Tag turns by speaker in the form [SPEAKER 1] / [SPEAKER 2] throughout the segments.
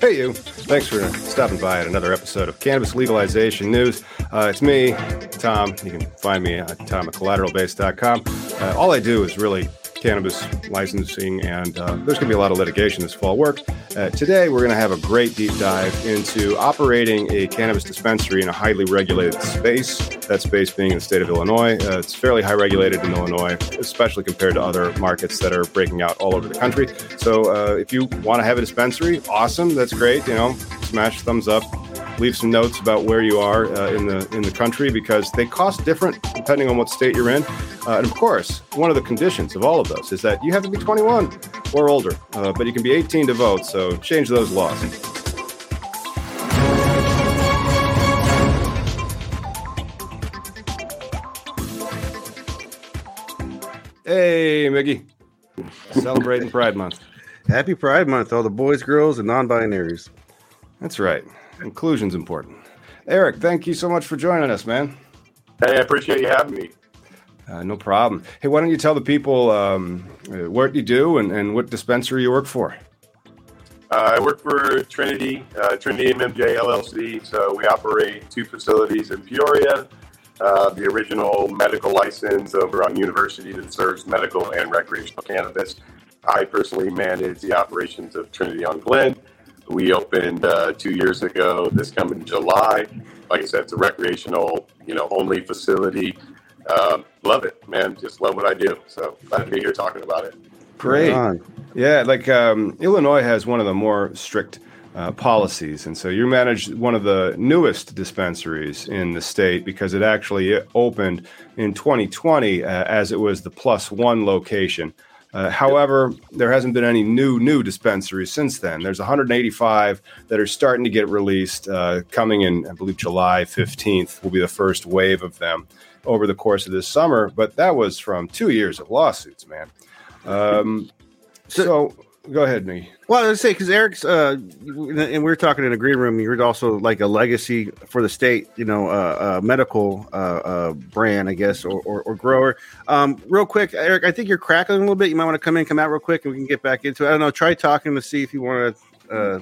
[SPEAKER 1] Hey, you. Thanks for stopping by at another episode of Cannabis Legalization News. Uh, it's me, Tom. You can find me at tom at collateralbase.com. Uh, all I do is really cannabis licensing, and uh, there's going to be a lot of litigation this fall work. Uh, today, we're going to have a great deep dive into operating a cannabis dispensary in a highly regulated space. That space being in the state of Illinois. Uh, it's fairly high regulated in Illinois, especially compared to other markets that are breaking out all over the country. So, uh, if you want to have a dispensary, awesome. That's great. You know, smash thumbs up leave some notes about where you are uh, in the in the country because they cost different depending on what state you're in. Uh, and of course, one of the conditions of all of those is that you have to be 21 or older, uh, but you can be 18 to vote. So change those laws. Hey, Miggy. Celebrating Pride Month.
[SPEAKER 2] Happy Pride Month, all the boys, girls, and non binaries.
[SPEAKER 1] That's right. Inclusion's important. Eric, thank you so much for joining us, man.
[SPEAKER 3] Hey, I appreciate you having me.
[SPEAKER 1] Uh, no problem. Hey, why don't you tell the people um, uh, what you do and, and what dispensary you work for?
[SPEAKER 3] Uh, I work for Trinity, uh, Trinity MMJ LLC. So we operate two facilities in Peoria. Uh, the original medical license over on University that serves medical and recreational cannabis. I personally manage the operations of Trinity on Glen. We opened uh, two years ago. This coming July. Like I said, it's a recreational, you know, only facility. Uh, love it, man. Just love what I do. So glad to be here talking about it.
[SPEAKER 1] Great. Yeah, like um, Illinois has one of the more strict uh, policies, and so you manage one of the newest dispensaries in the state because it actually opened in 2020 uh, as it was the plus one location. Uh, however, there hasn't been any new new dispensaries since then. There's 185 that are starting to get released, uh, coming in. I believe July 15th will be the first wave of them over the course of this summer. But that was from two years of lawsuits, man. Um, so, so, go ahead, me.
[SPEAKER 2] Well, I was say because Eric's, uh, and we were talking in a green room. You're also like a legacy for the state, you know, uh, uh, medical uh, uh, brand, I guess, or, or, or grower. Um, real quick, Eric, I think you're crackling a little bit. You might want to come in, come out real quick, and we can get back into it. I don't know. Try talking to see if you want to.
[SPEAKER 3] Uh,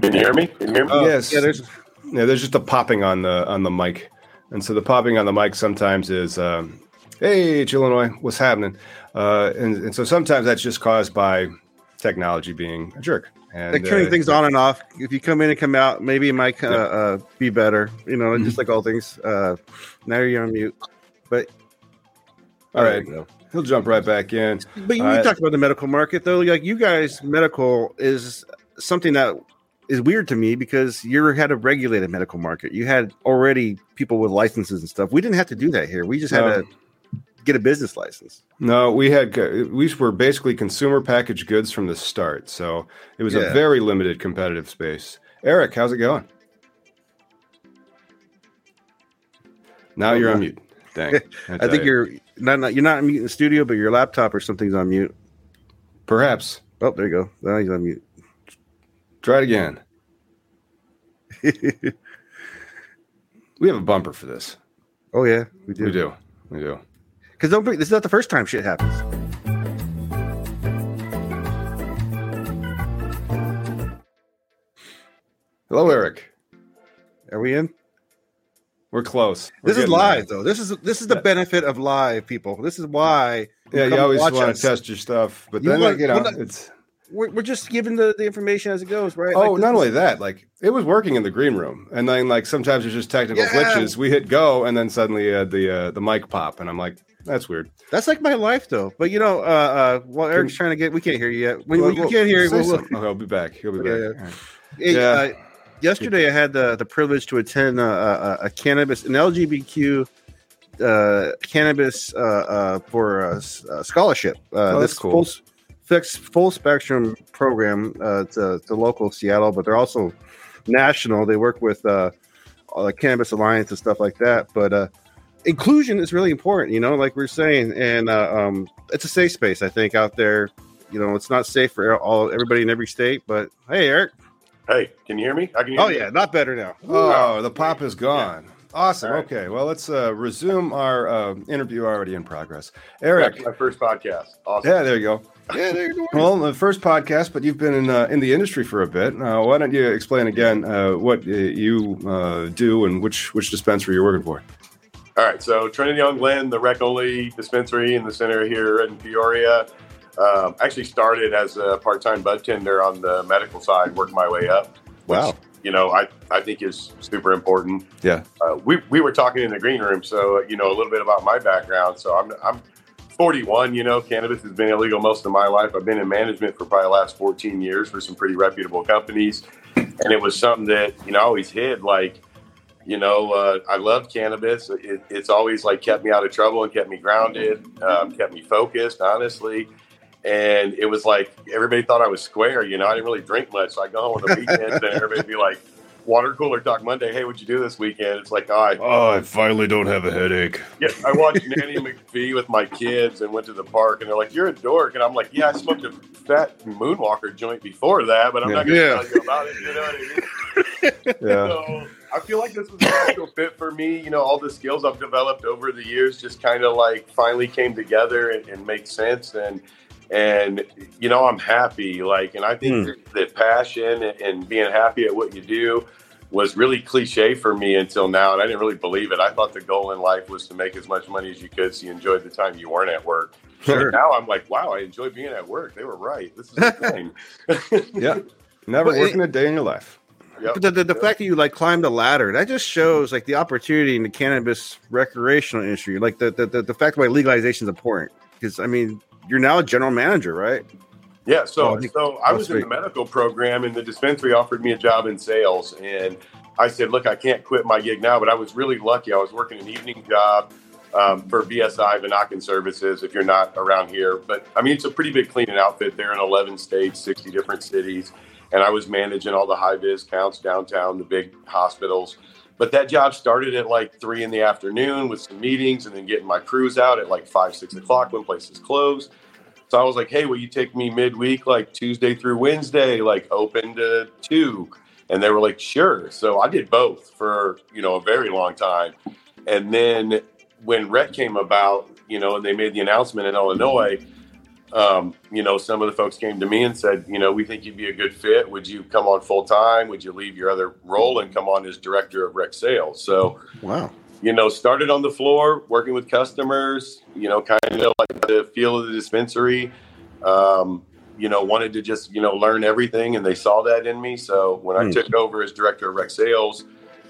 [SPEAKER 3] can you hear me? Can you hear me?
[SPEAKER 1] Oh, yes. Yeah. There's yeah. There's just a popping on the on the mic, and so the popping on the mic sometimes is. Um, Hey, it's Illinois. What's happening? and, and so sometimes that's just caused by technology being a jerk.
[SPEAKER 2] And like turning uh, things on and off. If you come in and come out, maybe it might uh, uh, be better. You know, mm-hmm. just like all things. Uh, now you're on mute. But
[SPEAKER 1] all right, he'll jump right back in.
[SPEAKER 2] But you uh, talked about the medical market, though. Like you guys, medical is something that is weird to me because you had a regulated medical market. You had already people with licenses and stuff. We didn't have to do that here. We just had to get a business license.
[SPEAKER 1] No, we had we were basically consumer packaged goods from the start, so it was yeah. a very limited competitive space. Eric, how's it going? Now you're on mute. Dang.
[SPEAKER 2] I, I think you. you're not, not, you're not on mute in the studio, but your laptop or something's on mute.
[SPEAKER 1] Perhaps.
[SPEAKER 2] Oh, there you go. Now he's on mute.
[SPEAKER 1] Try it again. we have a bumper for this.
[SPEAKER 2] Oh yeah, we do.
[SPEAKER 1] We do. We do.
[SPEAKER 2] Because don't this is not the first time shit happens.
[SPEAKER 1] Hello, Eric.
[SPEAKER 2] Are we in?
[SPEAKER 1] We're close.
[SPEAKER 2] We're this is live, there. though. This is this is the benefit of live, people. This is why.
[SPEAKER 1] Yeah, you always want to test your stuff, but you then want, you know well, it's.
[SPEAKER 2] We're, we're just giving the, the information as it goes, right?
[SPEAKER 1] Oh, like, not only that, like it was working in the green room, and then like sometimes there's just technical yeah. glitches. We hit go, and then suddenly uh, the uh, the mic pop, and I'm like, that's weird.
[SPEAKER 2] That's like my life, though. But you know, uh, uh, while Eric's trying to get, we can't hear you yet. When, well, you can't hear, we'll,
[SPEAKER 1] we'll, okay, I'll be back. He'll be back. Yeah.
[SPEAKER 2] yeah. Right. Hey, yeah. Uh, yesterday, I had the the privilege to attend a, a, a cannabis, an LGBTQ uh, cannabis uh, uh, for a, a scholarship. Uh,
[SPEAKER 1] oh, that's this cool. Full,
[SPEAKER 2] fixed full spectrum program uh, to, to local Seattle, but they're also national. They work with uh, the Cannabis Alliance and stuff like that. But uh, inclusion is really important, you know, like we're saying, and uh, um, it's a safe space. I think out there, you know, it's not safe for all everybody in every state. But hey, Eric.
[SPEAKER 3] Hey, can you hear me? I can.
[SPEAKER 2] oh yeah, not better now.
[SPEAKER 1] Oh, the pop is gone. Awesome.
[SPEAKER 3] All right.
[SPEAKER 1] Okay. Well, let's uh, resume our uh, interview already in progress. Eric.
[SPEAKER 3] That's my first podcast. Awesome.
[SPEAKER 1] Yeah, there you go.
[SPEAKER 2] Yeah, there you go.
[SPEAKER 1] Well, the first podcast, but you've been in uh, in the industry for a bit. Uh, why don't you explain again uh, what uh, you uh, do and which which dispensary you're working for?
[SPEAKER 3] All right, so Trinity on Glen, the rec only dispensary in the center here in Peoria. Um, actually started as a part time bud tender on the medical side, worked my way up. Which,
[SPEAKER 1] Wow.
[SPEAKER 3] You know, I, I think is super important.
[SPEAKER 1] Yeah.
[SPEAKER 3] Uh, we, we were talking in the green room, so you know a little bit about my background. So I'm I'm 41. You know, cannabis has been illegal most of my life. I've been in management for probably the last 14 years for some pretty reputable companies, and it was something that you know I always hid. Like, you know, uh, I love cannabis. It, it's always like kept me out of trouble and kept me grounded, um, kept me focused. Honestly. And it was like everybody thought I was square, you know. I didn't really drink much, so I go home on the weekends, and everybody'd be like, "Water cooler talk Monday. Hey, what'd you do this weekend?" It's like, oh, I,
[SPEAKER 1] Oh, I finally don't have a headache.
[SPEAKER 3] yeah, I watched Nanny McPhee with my kids and went to the park, and they're like, "You're a dork," and I'm like, "Yeah, I smoked a fat Moonwalker joint before that, but I'm not going to
[SPEAKER 2] Yeah.
[SPEAKER 3] tell you about it." You know what I mean?
[SPEAKER 1] Yeah.
[SPEAKER 3] So I feel like this was a natural fit for me. You know, all the skills I've developed over the years just kind of like finally came together and, and make sense. And and you know, I'm happy. Like, and I think
[SPEAKER 2] Hmm.
[SPEAKER 3] that, that passion and, and being happy at what you do was really cliche for me until now, and I didn't really believe it. I thought the goal in life was to make as much money as you could, so you enjoyed the time you weren't at work.
[SPEAKER 2] Sure.
[SPEAKER 3] Now I'm like, wow, I enjoy being at work. They were right. This is the thing.
[SPEAKER 1] Yeah. Never
[SPEAKER 2] Well,
[SPEAKER 1] working a day in your life.
[SPEAKER 3] Yep.
[SPEAKER 2] But the, the, the fact that you like climbed the ladder, that just shows like the opportunity in the cannabis recreational industry. Like the the, the, the fact why legalization is important. Because I mean, you're now a general manager, right?
[SPEAKER 3] Yeah, so
[SPEAKER 2] Oh, I
[SPEAKER 3] so I was in the medical program, and the dispensary offered me a job in sales, and I said, "Look, I can't quit my gig now." But I was really lucky; I was working an evening job um, for BSI Vonachen Services. If you're not around here, but I mean, it's a pretty big cleaning outfit. They're in 11 states, 60 different cities, and I was managing all the high vis counts downtown, the big hospitals. But that job started at like three in the afternoon with some meetings, and then getting my crews out at like five, six o'clock when places closed. So I was like, hey, will you take me midweek, like Tuesday through Wednesday, like open to two? And they were like, sure. So I did both for, you know, a very long time. And then when Rhett came about, you know, and they made the announcement in Illinois, um, you know, some of the folks came to me and said, you know, we think you'd be a good fit. Would you come on full time? Would you leave your other role and come on as director of rec sales? So,
[SPEAKER 2] Wow.
[SPEAKER 3] you know, started on the floor working with customers, you know, kind of like the feel of the dispensary. Um, you know, wanted to just, you know, learn everything and they saw that in me. So when I
[SPEAKER 2] Hmm.
[SPEAKER 3] took over as director of rec sales,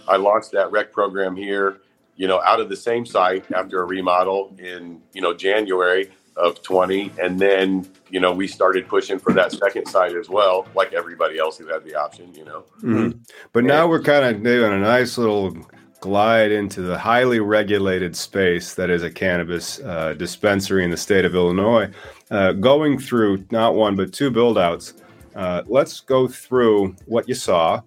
[SPEAKER 3] I launched that rec program here, you know, out of the same site after a remodel in, you know, January of 20. And then, you know, we started pushing for that second site as well, like everybody else who had the option, you know.
[SPEAKER 1] Mhm. But now we're kind of doing a nice little glide into the highly regulated space that is a cannabis uh, dispensary in the state of Illinois, uh, going through not one but two build outs. Uh, let's go through what you saw,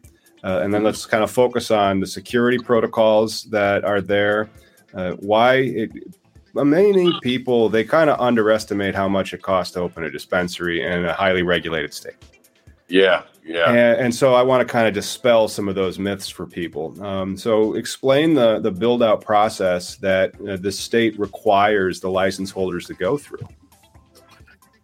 [SPEAKER 1] uh, and then let's kind of focus on the security protocols that are there. Uh, why it, many people they kind of underestimate how much it costs to open a dispensary in a highly regulated state.
[SPEAKER 3] Yeah. Yeah.
[SPEAKER 1] And, and so I want to kind of dispel some of those myths for people. Um, so explain the the build out process that uh, the state requires the license holders to go through.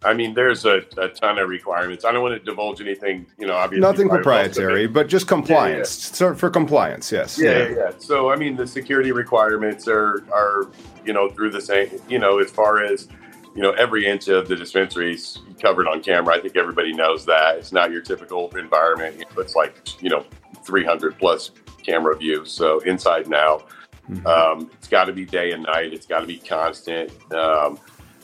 [SPEAKER 3] I mean, there's a, a ton of requirements. I don't want to divulge anything, you know, obviously.
[SPEAKER 1] Nothing proprietary, but just compliance. So for compliance, yes.
[SPEAKER 3] Yeah, yeah, yeah. So, I mean, the security requirements are, are, you know, through the same, you know, as far as, you know, every inch of the dispensaries covered on camera. I think everybody knows that. It's not your typical environment. It's like, you know, 300 plus camera views. So, inside now,
[SPEAKER 1] Mhm.
[SPEAKER 3] um, it's got to be day and night. It's got to be constant. Um,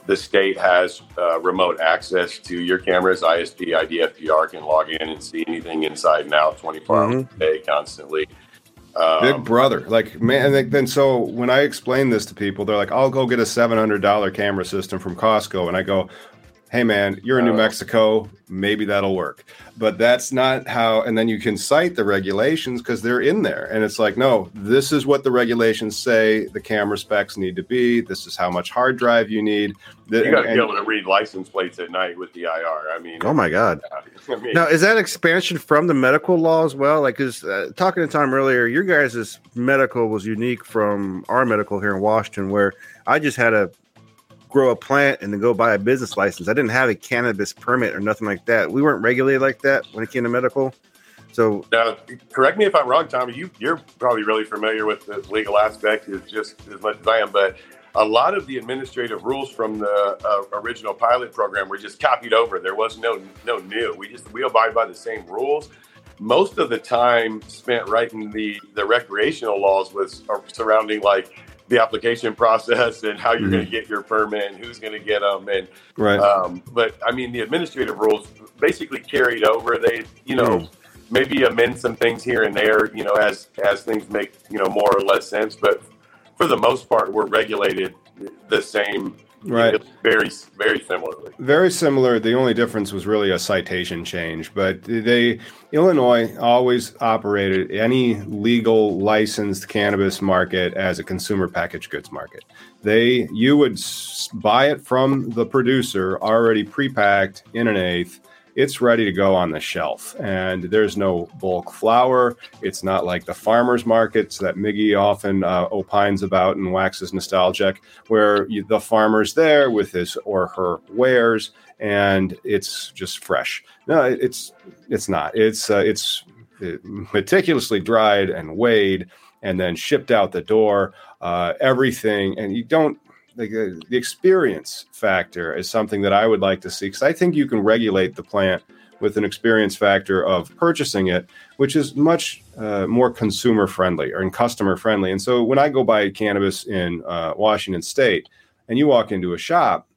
[SPEAKER 3] the state has uh, remote access to your cameras. ISP, IDFPR can log in and see anything inside and out 24 hours a day, constantly. Um,
[SPEAKER 1] Big brother, like man. And then- then so when I explain this to people, they're like, "I'll go get a seven hundred dollar camera system from Costco," and I go, hey man, you're in New Mexico, maybe that'll work. But that's not how, and then you can cite the regulations because they're in there. And it's like, no, this is what the regulations say the camera specs need to be. This is how much hard drive you need.
[SPEAKER 3] The, you got to be able to read license plates at night with the IR. I mean,
[SPEAKER 2] oh my God. I mean, now, is that expansion from the medical law as well? Like, because uh, talking to Tom earlier, your guys' medical was unique from our medical here in Washington, where I just had a grow a plant and then go buy a business license. I didn't have a cannabis permit or nothing like that. We weren't regulated like that when it came to medical. So
[SPEAKER 3] now, correct me if I'm wrong, Tommy. You you're probably really familiar with the legal aspect as just as much as I am, but a lot of the administrative rules from the uh, original pilot program were just copied over. There was no no new. We just we abide by the same rules. Most of the time spent writing the the recreational laws was uh, surrounding like the application process and how you're mm-hmm. going to get your permit and who's going to get them and
[SPEAKER 1] right
[SPEAKER 3] um, but i mean the administrative rules basically carried over they you know mm. maybe amend some things here and there you know as as things make you know more or less sense but for the most part we're regulated the same
[SPEAKER 1] right.
[SPEAKER 3] very very similarly.
[SPEAKER 1] Very similar. The only difference was really a citation change but they illinois always operated any legal licensed cannabis market as a consumer packaged goods market. They you would buy it from the producer already pre-packed in an eighth it's ready to go on the shelf. And there's no bulk flour. It's not like the farmers markets that Miggy often uh, opines about and waxes nostalgic, where you, the farmer's there with his or her wares and it's just fresh. No, it's it's not. It's uh, it's meticulously dried and weighed and then shipped out the door. Uh, everything, and you don't the, the experience factor is something that I would like to see because I think you can regulate the plant with an experience factor of purchasing it, which is much uh, more consumer friendly or customer friendly. And so when I go buy cannabis in uh, Washington State and you walk into a shop,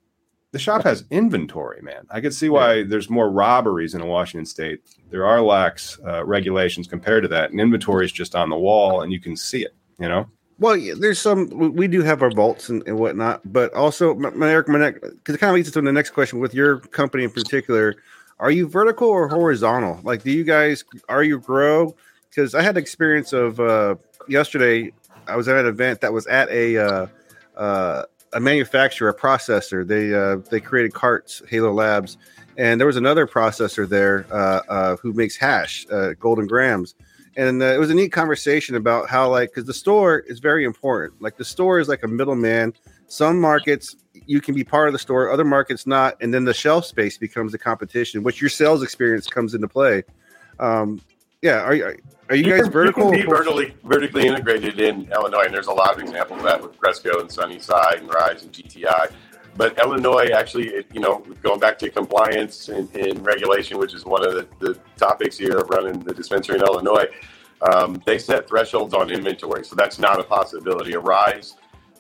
[SPEAKER 1] the shop has inventory, man. I could see why there's more robberies in Washington State. There are lax uh, regulations compared to that, and inventory is just on the wall, and you can see it. You know.
[SPEAKER 2] Well, there's some. We do have our vaults and, and whatnot, but also, my, Eric, because it kind of leads us to the next question with your company in particular. Are you vertical or horizontal? Like, do you guys are you grow? Because I had experience of uh, yesterday. I was at an event that was at a uh, uh, a manufacturer, a processor. They uh, they created carts, Halo Labs, and there was another processor there uh, uh, who makes hash, Golden Grams and uh, it was a neat conversation about how like because the store is very important. Like the store is like a middleman. Some markets you can be part of the store other markets not and then the shelf space becomes a competition which your sales experience comes into play. Um yeah are, are, are you, you guys
[SPEAKER 3] can,
[SPEAKER 2] vertical?
[SPEAKER 3] you can be vertically vertically integrated in illinois and there's a lot of examples of that with cresco and sunnyside and rise and gti but Illinois actually, you know, going back to compliance and, and regulation, which is one of the, the, topics here of running the dispensary in Illinois, um, they set thresholds on inventory. So that's not a possibility. A Rise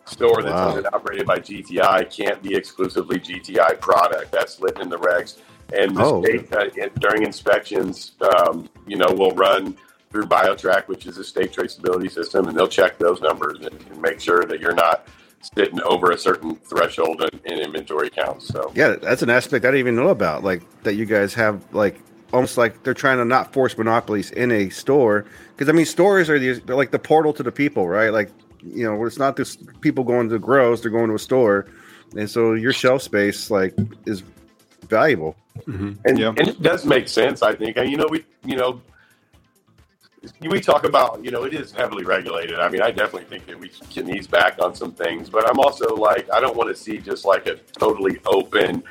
[SPEAKER 3] store that's wow. owned and operated by GTI can't be exclusively GTI product. That's lit in the regs. And the oh. state, uh, during inspections, um, you know, will run through BioTrack, which is a state traceability system, and they'll check those numbers and, and make sure that you're not sitting over a certain threshold in, in inventory counts. So
[SPEAKER 2] yeah, that's an aspect I didn't even know about. Like that you guys have like almost like they're trying to not force monopolies in a store because I mean stores are these they're like the portal to the people, right? Like you know, it's not just people going to grows; they're going to a store, and so your shelf space like is valuable.
[SPEAKER 3] Mm-hmm. And, yeah. and it does make sense, I think. And you know, we you know we talk about, you know, it is heavily regulated. I mean, I definitely think that we can ease back on some things, but I'm also like, I don't want to see just like a totally open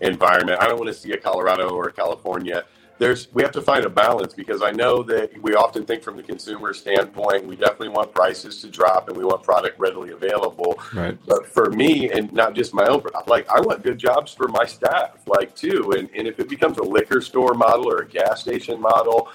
[SPEAKER 3] environment. I don't want to see a Colorado or a California. There's, we have to find a balance because I know that we often think from the consumer standpoint, we definitely want prices to drop and we want product readily available.
[SPEAKER 1] Right.
[SPEAKER 3] But for me, and not just my own, like I want good jobs for my staff, like too. And, and if it becomes a liquor store model or a gas station model,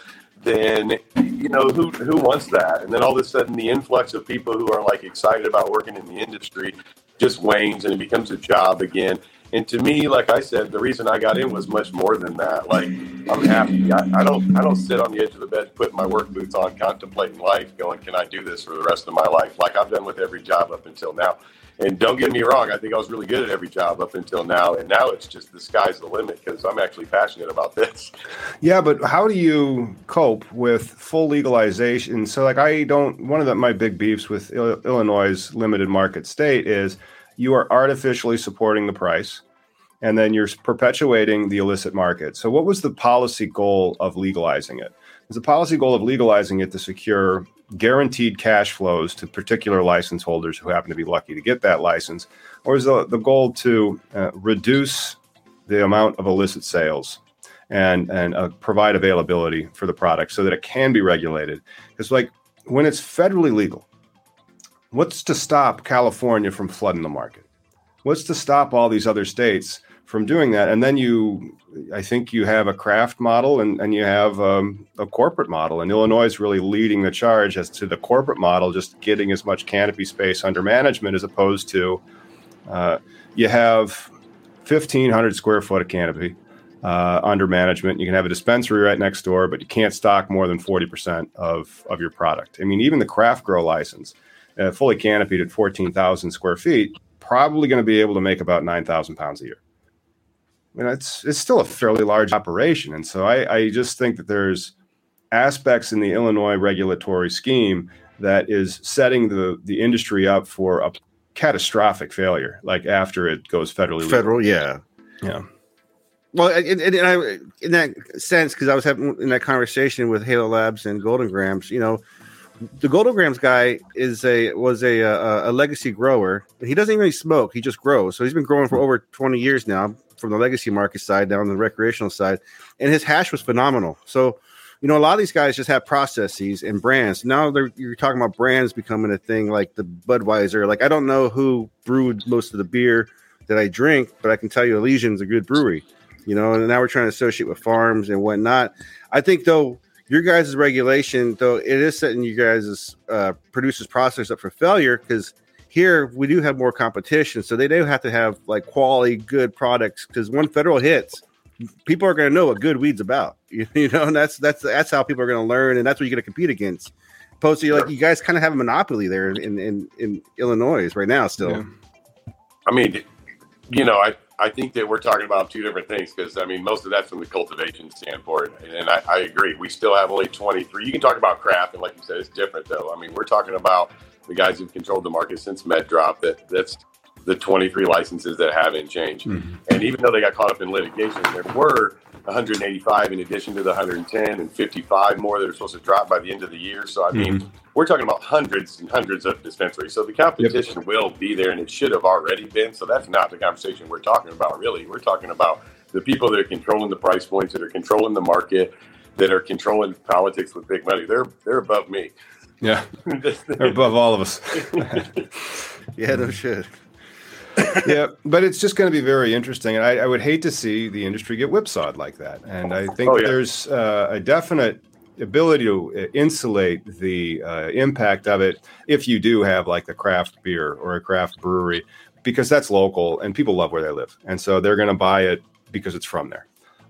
[SPEAKER 3] then you know who who wants that? And then all of a sudden, the influx of people who are like excited about working in the industry just wanes, and it becomes a job again. And to me, like I said, the reason I got in was much more than that. Like I'm happy. I, I don't I don't sit on the edge of the bed putting my work boots on, contemplating life, going, can I do this for the rest of my life? Like I've done with every job up until now. And don't get me wrong, I think I was really good at every job up until now. And now it's just the sky's the limit because I'm actually passionate about this.
[SPEAKER 1] Yeah, but how do you cope with full legalization? So, like, I don't, one of the, my big beefs with Illinois' limited market state is you are artificially supporting the price and then you're perpetuating the illicit market. So, what was the policy goal of legalizing it? Was the policy goal of legalizing it to secure guaranteed cash flows to particular license holders who happen to be lucky to get that license, or is the, the goal to uh, reduce the amount of illicit sales and and uh, provide availability for the product so that it can be regulated? Because like when it's federally legal, what's to stop California from flooding the market? What's to stop all these other states from doing that? And then you I think you have a craft model and, and you have um, a corporate model. And Illinois is really leading the charge as to the corporate model, just getting as much canopy space under management as opposed to uh, you have 1,500 square foot of canopy uh, under management. You can have a dispensary right next door, but you can't stock more than 40% of, of your product. I mean, even the craft grow license, uh, fully canopied at 14,000 square feet, probably going to be able to make about 9,000 pounds a year. I mean, it's it's still a fairly large operation, and so I, I just think that there's aspects in the Illinois regulatory scheme that is setting the the industry up for a catastrophic failure, like after it goes federally.
[SPEAKER 2] Federal, legal. yeah,
[SPEAKER 1] yeah.
[SPEAKER 2] Well, and, and I, in that sense, because I was having in that conversation with Halo Labs and Golden Grams, you know, the Golden Grams guy is a was a, a, a legacy grower. He doesn't even really smoke; he just grows. So he's been growing for over twenty years now from the legacy market side down the recreational side, and his hash was phenomenal. So, you know, a lot of these guys just have processes and brands. Now you're talking about brands becoming a thing like the Budweiser. Like I don't know who brewed most of the beer that I drink, but I can tell you Elysian's a good brewery. You know, and now we're trying to associate with farms and whatnot. I think though your guys' regulation, though, it is setting you guys' uh, producers process up for failure because here we do have more competition, so they do have to have like quality, good products. Because when federal hits, people are going to know what good weed's about. You, you know, and that's that's that's how people are going to learn, and that's what you're going to compete against. Opposed to like you guys kind of have a monopoly there in in, in Illinois right now. Still, yeah.
[SPEAKER 3] I mean, you know, I I think that we're talking about two different things because I mean most of that's from the cultivation standpoint, and I, I, agree. We still have only 23. You can talk about craft, and like you said, it's different though. I mean, we're talking about the guys who've controlled the market since Med drop. That that's the 23 licenses that haven't changed. Mm-hmm. And even though they got caught up in litigation, there were 185 in addition to the 110 and 55 more that are supposed to drop by the end of the year. So I mean, mm-hmm. we're talking about hundreds and hundreds of dispensaries. So the competition yep. will be there, and it should have already been. So that's not the conversation we're talking about. Really, we're talking about the people that are controlling the price points, that are controlling the market, that are controlling politics with big money. They're they're above me.
[SPEAKER 1] Yeah, they're above all of us.
[SPEAKER 2] yeah, no shit.
[SPEAKER 1] yeah, but it's just going to be very interesting, and I, I, would hate to see the industry get whipsawed like that. And I think oh, yeah. there's uh, a definite ability to uh, insulate the uh, impact of it if you do have like the craft beer or a craft brewery, because that's local and people love where they live, and so they're going to buy it because it's from there.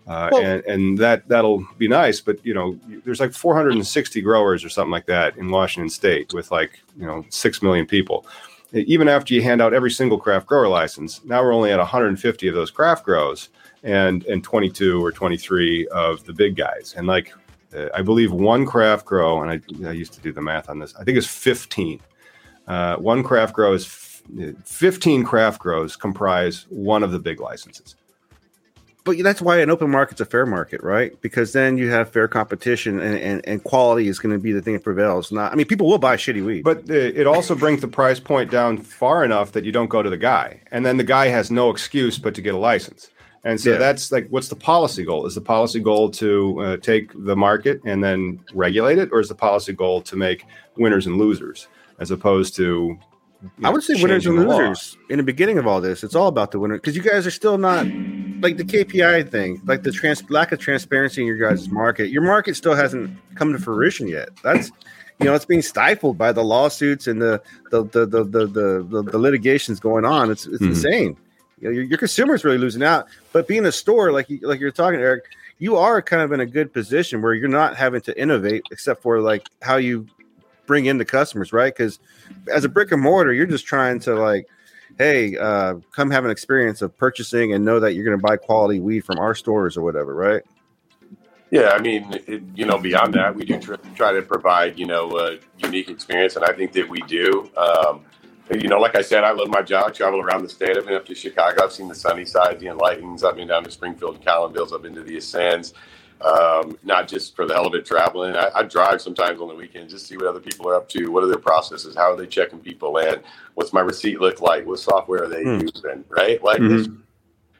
[SPEAKER 1] Uh, well, and, and that that'll be nice. But you know, there's like 460 growers or something like that in Washington State with like you know six million people. Even after you hand out every single craft grower license, now we're only at 150 of those craft grows and and 22 or 23 of the big guys. And like uh, I believe one craft grow, and I, I used to do the math on this. I think it's 15. Uh, one craft grow is f- 15 craft grows comprise one of the big licenses
[SPEAKER 2] but that's why an open market's a fair market, right? Because then you have fair competition, and, and, and quality is going to be the thing that prevails. Not, I mean, people will buy shitty weed,
[SPEAKER 1] but it also brings the price point down far enough that you don't go to the guy, and then the guy has no excuse but to get a license. And so yeah. that's like, what's the policy goal? Is the policy goal to uh, take the market and then regulate it, or is the policy goal to make winners and losers, as opposed to
[SPEAKER 2] I would say winners and losers in the beginning of all this. It's all about the winner because you guys are still not like the KPI thing, like the trans- lack of transparency in your guys' market. Your market still hasn't come to fruition yet. That's you know it's being stifled by the lawsuits and the the the the the, the, the, the litigations going on. It's it's mm-hmm. insane. You know, your, your consumer is really losing out. But being a store, like you, like you're talking, Eric, you are kind of in a good position where you're not having to innovate, except for like how you bring in the customers, right? Because as a brick and mortar, you're just trying to like, hey, uh, come have an experience of purchasing and know that you're going to buy quality weed from our stores or whatever, right?
[SPEAKER 3] Yeah, I mean, it, you know, beyond that, we do tr- try to provide, you know, a unique experience, and I think that we do. Um, you know, like I said, I love my job. Travel around the state. I've been up to Chicago. I've seen the Sunnyside, the Enlightens. I've been down to Springfield and Callenvilles. I've been to the Ascends. Um, not just for the hell of it traveling. I, I, drive sometimes on the weekends just see what other people are up to. What are their processes? How are they checking people in? What's my receipt look like? What software are they hmm. using? Right? Like, mm-hmm.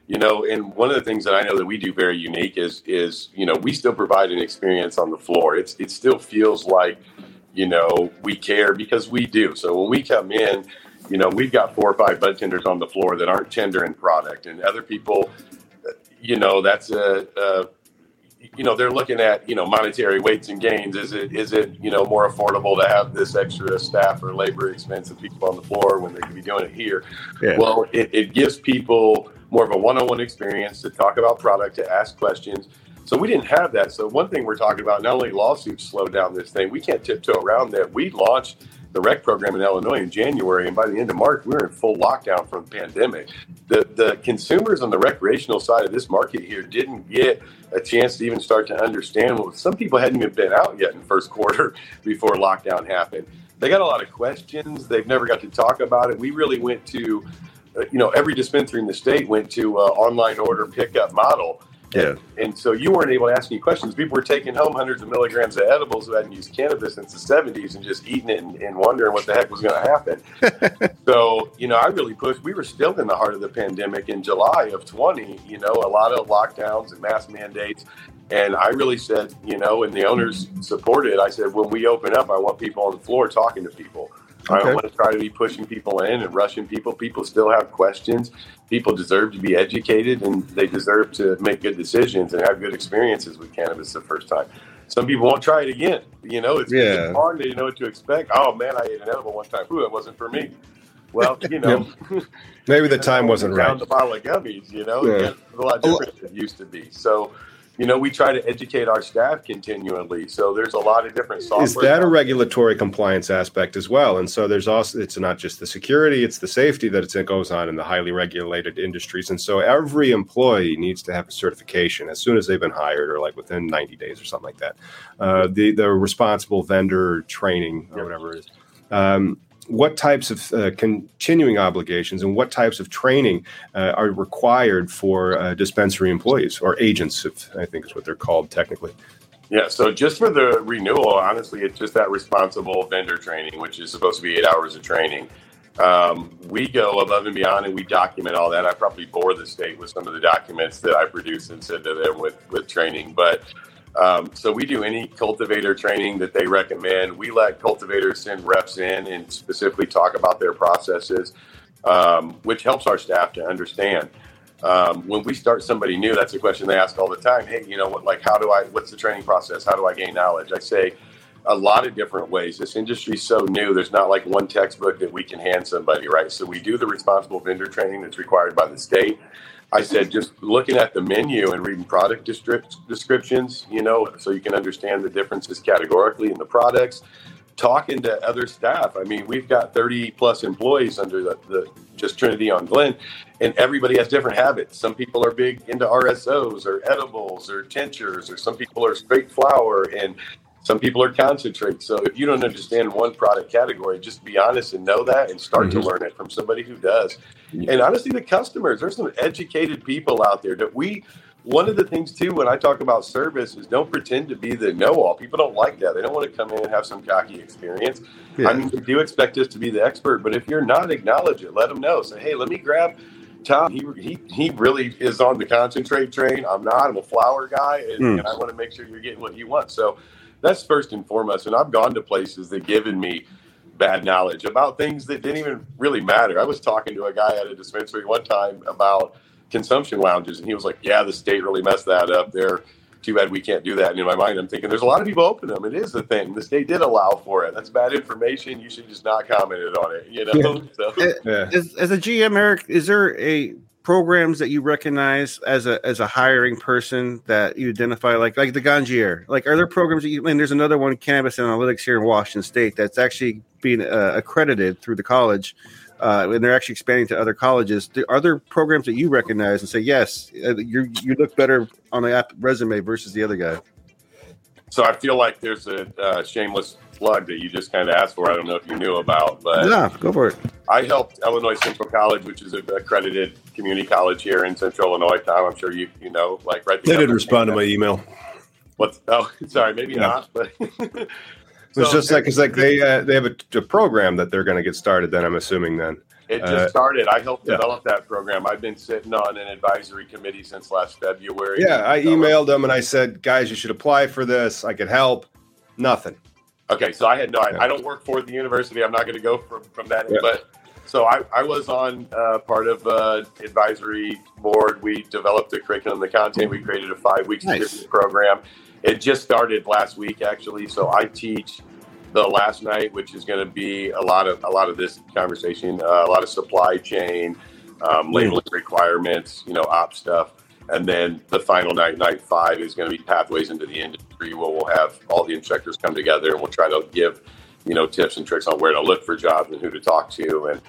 [SPEAKER 3] you know, and one of the things that I know that we do very unique is is you know we still provide an experience on the floor. It's it still feels like you know we care because we do. So when we come in you know, we've got four or five bud tenders on the floor that aren't tendering product, and other people, you know, that's a, a you know they're looking at you know monetary weights and gains. Is it is it you know more affordable to have this extra staff or labor expense of people on the floor when they could be doing it here? Yeah. well it, it gives people more of a one-on-one experience to talk about product to ask questions. So we didn't have that. So one thing we're talking about not only lawsuits slowed down this thing we can't tiptoe around that. We launched the rec program in Illinois in January, and by the end of March, we were in full lockdown from the pandemic. The the consumers on the recreational side of this market here didn't get a chance to even start to understand. Well, some people hadn't even been out yet in first quarter before lockdown happened. They got a lot of questions. They've never got to talk about it. We really went to, uh, you know, every dispensary in the state went to uh, online order pickup model
[SPEAKER 2] yeah.
[SPEAKER 3] And so you weren't able to ask any questions. People were taking home hundreds of milligrams of edibles who hadn't used cannabis since the 70s and just eating it and, and wondering what the heck was going to happen. so, you know, I really pushed. We were still in the heart of the pandemic in July of 20, you know, a lot of lockdowns and mask mandates. And I really said, you know, and the owners supported, I said, when we open up, I want people on the floor talking to people. I don't want to try to be pushing people in and rushing people. People still have questions. People deserve to be educated and they deserve to make good decisions and have good experiences with cannabis the first time. Some people won't try it again. You know, it's, yeah. hard. They know what to expect. Oh man, I ate an edible one time. Ooh, it wasn't for me. Well, you know,
[SPEAKER 1] maybe the time wasn't right.
[SPEAKER 3] Down the bottle of gummies, you know, yeah. a lot oh. different than it used to be. So, you know, we try to educate our staff continually. So there's a lot of different software.
[SPEAKER 1] Is that a regulatory compliance aspect as well? And so there's also it's not just the security, it's the safety that it goes on in the highly regulated industries. And so every employee needs to have a certification as soon as they've been hired, or like within 90 days or something like that. Uh, the the responsible vendor training or whatever it is. Um, what types of uh, continuing obligations and what types of training uh, are required for uh, dispensary employees or agents, if I think is what they're called technically.
[SPEAKER 3] Yeah, so just for the renewal, honestly, it's just that responsible vendor training, which is supposed to be eight hours of training. Um, we go above and beyond and we document all that. I probably bore the state with some of the documents that I produce and send to them with, with training. But um, so we do any cultivator training that they recommend. We let cultivators send reps in and specifically talk about their processes, um, which helps our staff to understand. Um, when we start somebody new, that's a question they ask all the time. Hey, you know what? Like, how do I? What's the training process? How do I gain knowledge? I say a lot of different ways. This industry's so new. There's not like one textbook that we can hand somebody, right? So we do the responsible vendor training that's required by the state. I said, just looking at the menu and reading product descriptions, you know, so you can understand the differences categorically in the products. Talking to other staff. I mean, we've got 30 plus employees under the, the just Trinity on Glen, and everybody has different habits. Some people are big into RSOs or edibles or tinctures, or some people are straight flower. And some people are concentrate. So if you don't understand one product category, just be honest and know that and start mm-hmm. to learn it from somebody who does. And honestly, the customers, there's some educated people out there that we one of the things too when I talk about service is don't pretend to be the know-all. People don't like that. They don't want to come in and have some cocky experience. Yeah. I mean, they do expect us to be the expert, but if you're not, acknowledge it. Let them know. Say, hey, let me grab Tom. He he he really is on the concentrate train. I'm not. I'm a flower guy, and, mm. and I want to make sure you're getting what you want. So that's first and foremost. And I've gone to places that given me bad knowledge about things that didn't even really matter. I was talking to a guy at a dispensary one time about consumption lounges, and he was like, "Yeah, the state really messed that up. There, too bad we can't do that." And in my mind, I'm thinking, "There's a lot of people open them. It is the thing. The state did allow for it. That's bad information. You should just not comment on it." You know. Yeah.
[SPEAKER 2] So, yeah. As, as a GM, Eric, is there a programs that you recognize as a as a hiring person that you identify like like the Ganjier? Like, are there programs that you? And there's another one, Cannabis Analytics here in Washington State, that's actually being uh, accredited through the college. Uh, and they're actually expanding to other colleges. Are there programs that you recognize and say, yes, uh, you you look better on the app resume versus the other guy?
[SPEAKER 3] So I feel like there's a uh, shameless plug that you just kind of asked for. I don't know if you knew about, but
[SPEAKER 2] yeah, go for it.
[SPEAKER 3] I helped Illinois Central College, which is an accredited community college here in Central Illinois. Tom, I'm sure you you know, like right.
[SPEAKER 1] They didn't respond to my email.
[SPEAKER 3] What's oh, sorry, maybe yeah. not, but.
[SPEAKER 1] so, it's just like it's like they uh, they have a, a program that they're going to get started. Then I'm assuming then
[SPEAKER 3] it just uh, started. I helped yeah. develop that program. I've been sitting on an advisory committee since last February.
[SPEAKER 1] Yeah, I emailed them and I said, guys, you should apply for this. I could help. Nothing.
[SPEAKER 3] Okay, so I had no. I, I don't work for the university. I'm not going to go from from that. Yeah. But so I, I was on uh, part of uh, advisory board. We developed the curriculum, the content. We created a five week nice. program. It just started last week, actually. So I teach the last night, which is going to be a lot of a lot of this conversation, uh, a lot of supply chain, um, labeling requirements, you know, op stuff, and then the final night, night five, is going to be pathways into the industry, where we'll have all the instructors come together and we'll try to give, you know, tips and tricks on where to look for jobs and who to talk to, and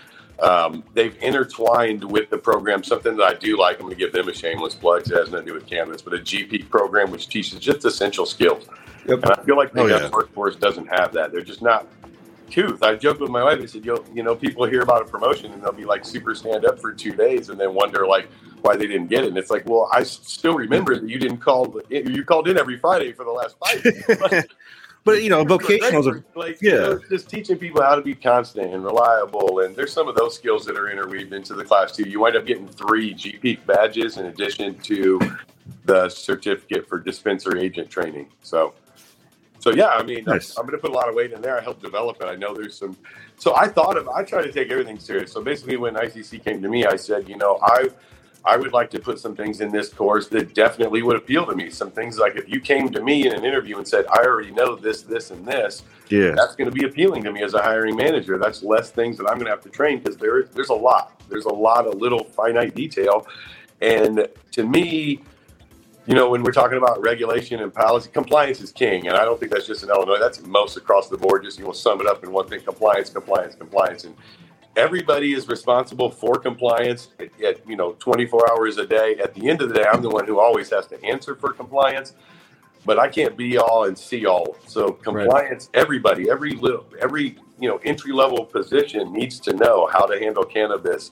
[SPEAKER 3] um, they've intertwined with the program something that I do like. I'm going to give them a shameless plug. It has nothing to do with cannabis, but a GP program which teaches just essential skills. Yep. And I feel like the oh, yeah. workforce doesn't have that. They're just not tooth. I joked with my wife. I said, you you know, people hear about a promotion and they'll be like super stand up for two days and then wonder like why they didn't get it. And it's like, well, I still remember that you didn't call. Eh, you called in every Friday for the last five.
[SPEAKER 2] but you know, vocational, are,
[SPEAKER 3] like yeah, you know, just teaching people how to be constant and reliable. And there's some of those skills that are interweaved into the class too. You wind up getting three GP badges in addition to the certificate for dispenser agent training. So so yeah, I mean, nice. I'm, going to put a lot of weight in there. I helped develop it. I know there's some. So I thought of. I try to take everything serious. So basically, when ICC came to me, I said, you know, I I would like to put some things in this course that definitely would appeal to me. Some things like if you came to me in an interview and said, I already know this, this, and this, yeah, that's going to be appealing to me as a hiring manager. That's less things that I'm going to have to train because there, there's a lot. There's a lot of little finite detail. And to me, you know, when we're talking about regulation and policy, compliance is king. And I don't think that's just in Illinois. That's most across the board. Just, you know, sum it up in one thing compliance, compliance, compliance. And everybody is responsible for compliance at, at, you know, 24 hours a day. At the end of the day, I'm the one who always has to answer for compliance. But I can't be all and see all. So compliance, right. everybody, every little, every you know entry level position needs to know how to handle cannabis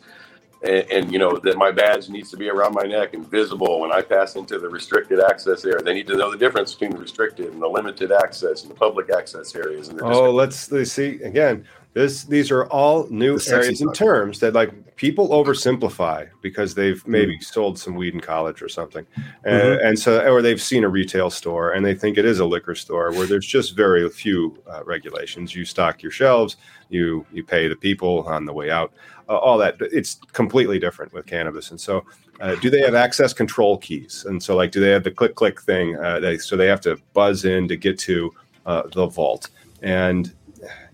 [SPEAKER 3] and, and, you know that my badge needs to be around my neck and visible when I pass into the restricted access area. They need to know the difference between the restricted and the limited access and the public access areas. And
[SPEAKER 1] oh, let's, let's see again. This these are all new areas and terms that like people oversimplify because they've hmm. maybe mm-hmm. sold some weed in college or something, mm-hmm. and, and, so or they've seen a retail store and they think it is a liquor store where there's just very few uh, regulations. You stock your shelves, you you pay the people on the way out uh, all that. It's completely different with cannabis. And so, uh, do they have access control keys? And so, like, do they have the click click thing? Uh, they, so they have to buzz in to get to uh, the vault. And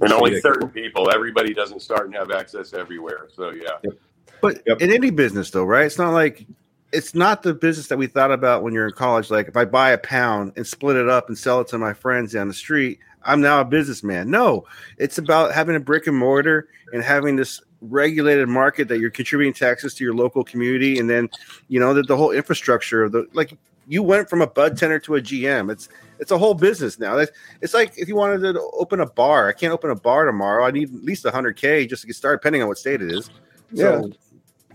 [SPEAKER 3] and only certain people. Everybody doesn't start and have access everywhere. So yeah.
[SPEAKER 2] Yep. But yep. in any business, though, right? It's not like it's not the business that we thought about when you're in college. Like if I buy a pound and split it up and sell it to my friends down the street, I'm now a businessman. No, it's about having a brick and mortar and having this regulated market that you're contributing taxes to your local community, and then you know that the whole infrastructure of the like you went from a bud tender to a GM. It's it's a whole business now. It's like if you wanted to open a bar, I can't open a bar tomorrow. I need at least 100k just to get started, depending on what state it is.
[SPEAKER 1] So, yeah.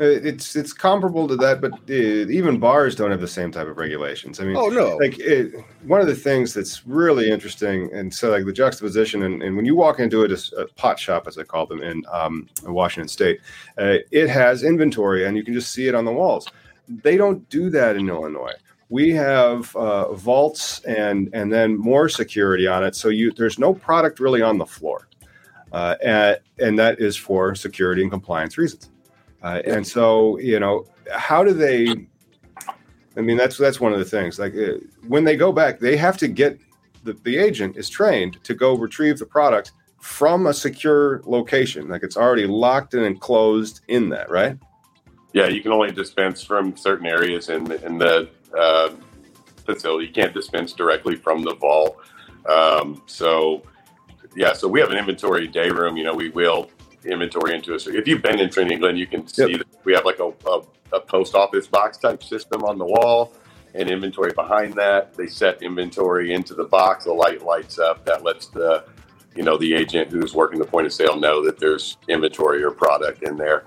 [SPEAKER 1] Uh, it's it's comparable to that, but uh, even bars don't have the same type of regulations. I mean,
[SPEAKER 2] oh no,
[SPEAKER 1] like it, one of the things that's really interesting, and so like the juxtaposition, and, and when you walk into a, a, pot shop, as I call them in um, Washington State, uh, it has inventory, and you can just see it on the walls. They don't do that in Illinois. We have uh, vaults and and then more security on it, so you there's no product really on the floor, uh, and, and that is for security and compliance reasons. Uh, and so, you know, how do they? I mean, that's that's one of the things. Like uh, when they go back, they have to get the, the agent is trained to go retrieve the product from a secure location. Like it's already locked and enclosed in that, right?
[SPEAKER 3] Yeah, you can only dispense from certain areas the, in the uh, facility. You can't dispense directly from the vault. Um, so, yeah, so we have an inventory day room. You know, we will inventory into us. If you've been in Trinity Glen, you can see yep. that we have like a, a, a, post office box type system on the wall and inventory behind that. They set inventory into the box. The light lights up. That lets the you know the agent who's working the point of sale know that there's inventory or product in there.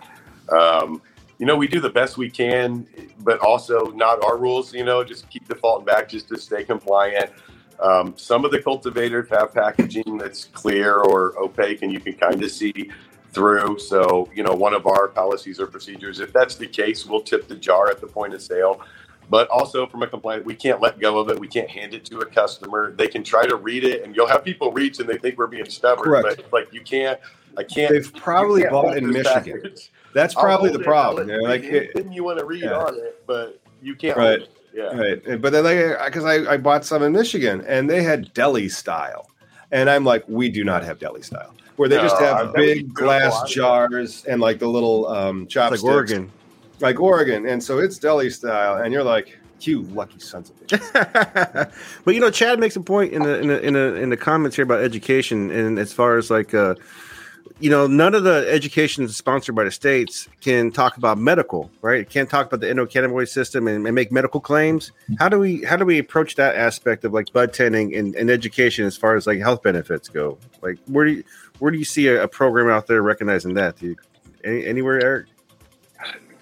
[SPEAKER 3] Um, you know, we do the best we can, but also not our rules. You know, just keep defaulting back just to stay compliant. Um, some of the cultivators have packaging that's clear or opaque, and you can kind of see through. So, you know, one of our policies or procedures, if that's the case, we'll tip the jar at the point of sale. But also from a complaint, we can't let go of it. We can't hand it to a customer. They can try to read it, and you'll have people reach and they think we're being stubborn. Correct. But like you can't, I can't.
[SPEAKER 1] They've probably bought in Michigan. Package. That's probably the problem.
[SPEAKER 3] You know, like, it, you want to read yeah. on it, but you can't.
[SPEAKER 1] Right. Yeah. Right. But then they, because I, I bought some in Michigan and they had deli style. And I'm like, we do not have deli style, where they no, just have big glass jars and like the little um, chopsticks.
[SPEAKER 2] Like Oregon.
[SPEAKER 1] Like Oregon. And so it's deli style. And you're like, you lucky sons of bitches.
[SPEAKER 2] but you know, Chad makes a point in the in the in the, in the comments here about education, and as far as like uh, you know, none of the education sponsored by the states can talk about medical, right? It can't talk about the endocannabinoid system and, and, make medical claims. How do we how do we approach that aspect of like bud tending and, and education as far as like health benefits go? Like where do you where do you see a, a program out there recognizing that? Do you, any, anywhere, Eric?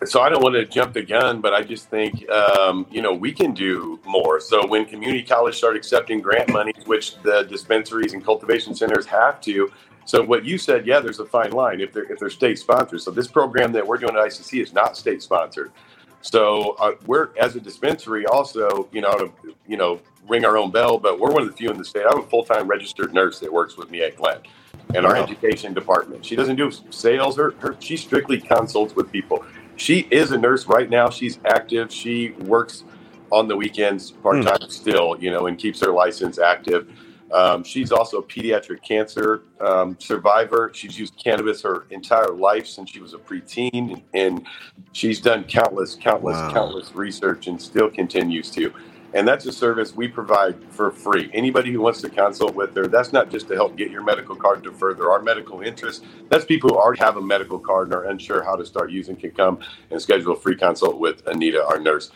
[SPEAKER 3] So I don't want to jump the gun, but I just think um, you know we can do more. So when community college start accepting grant money, which the dispensaries and cultivation centers have to, so what you said, yeah, there's a fine line if they're if they're state sponsored. So this program that we're doing at ICC is not state sponsored. So uh, we're as a dispensary also, you know, to you know ring our own bell, but we're one of the few in the state. I'm a full time registered nurse that works with me at Glen and our education department. She doesn't do sales. Her, her she strictly consults with people. She is a nurse right now. She's active. She works on the weekends part time mm. still, you know, and keeps her license active. Um, she's also a pediatric cancer um, survivor. She's used cannabis her entire life since she was a preteen, and she's done countless, countless, wow. countless research and still continues to. And that's a service we provide for free. Anybody who wants to consult with her, that's not just to help get your medical card to further our medical interest. That's people who already have a medical card and are unsure how to start using can come and schedule a free consult with Anita, our nurse.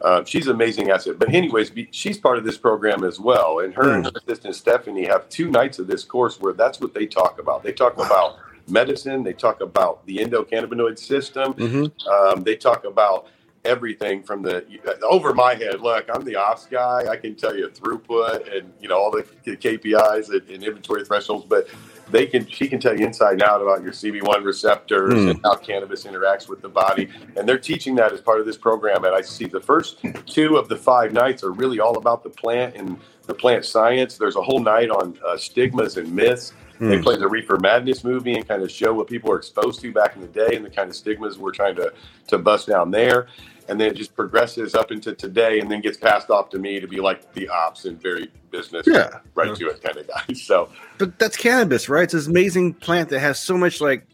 [SPEAKER 3] Uh, she's an amazing asset. But anyways, she's part of this program as well. And her mm. and her assistant Stephanie have two nights of this course where that's what they talk about. They talk wow. about medicine. They talk about the endocannabinoid system. Mm-hmm. Um, they talk about everything from the over my head. Look, I'm the ops guy. I can tell you throughput and you know all the KPIs and, and inventory thresholds, but they can she can tell you inside and out about your CB1 receptors mm. and how cannabis interacts with the body. And they're teaching that as part of this program And I see The first two of the five nights are really all about the plant and the plant science. There's a whole night on uh, stigmas and myths. Mm. They hmm. play the Reefer Madness movie and kind of show what people were exposed to back in the day and the kind of stigmas we're trying to to bust down there and then it just progresses up into today and then gets passed off to me to be like the ops and very business
[SPEAKER 2] yeah.
[SPEAKER 3] right yeah. to it kind of guy. So
[SPEAKER 2] but that's cannabis right? It's this amazing plant that has so much like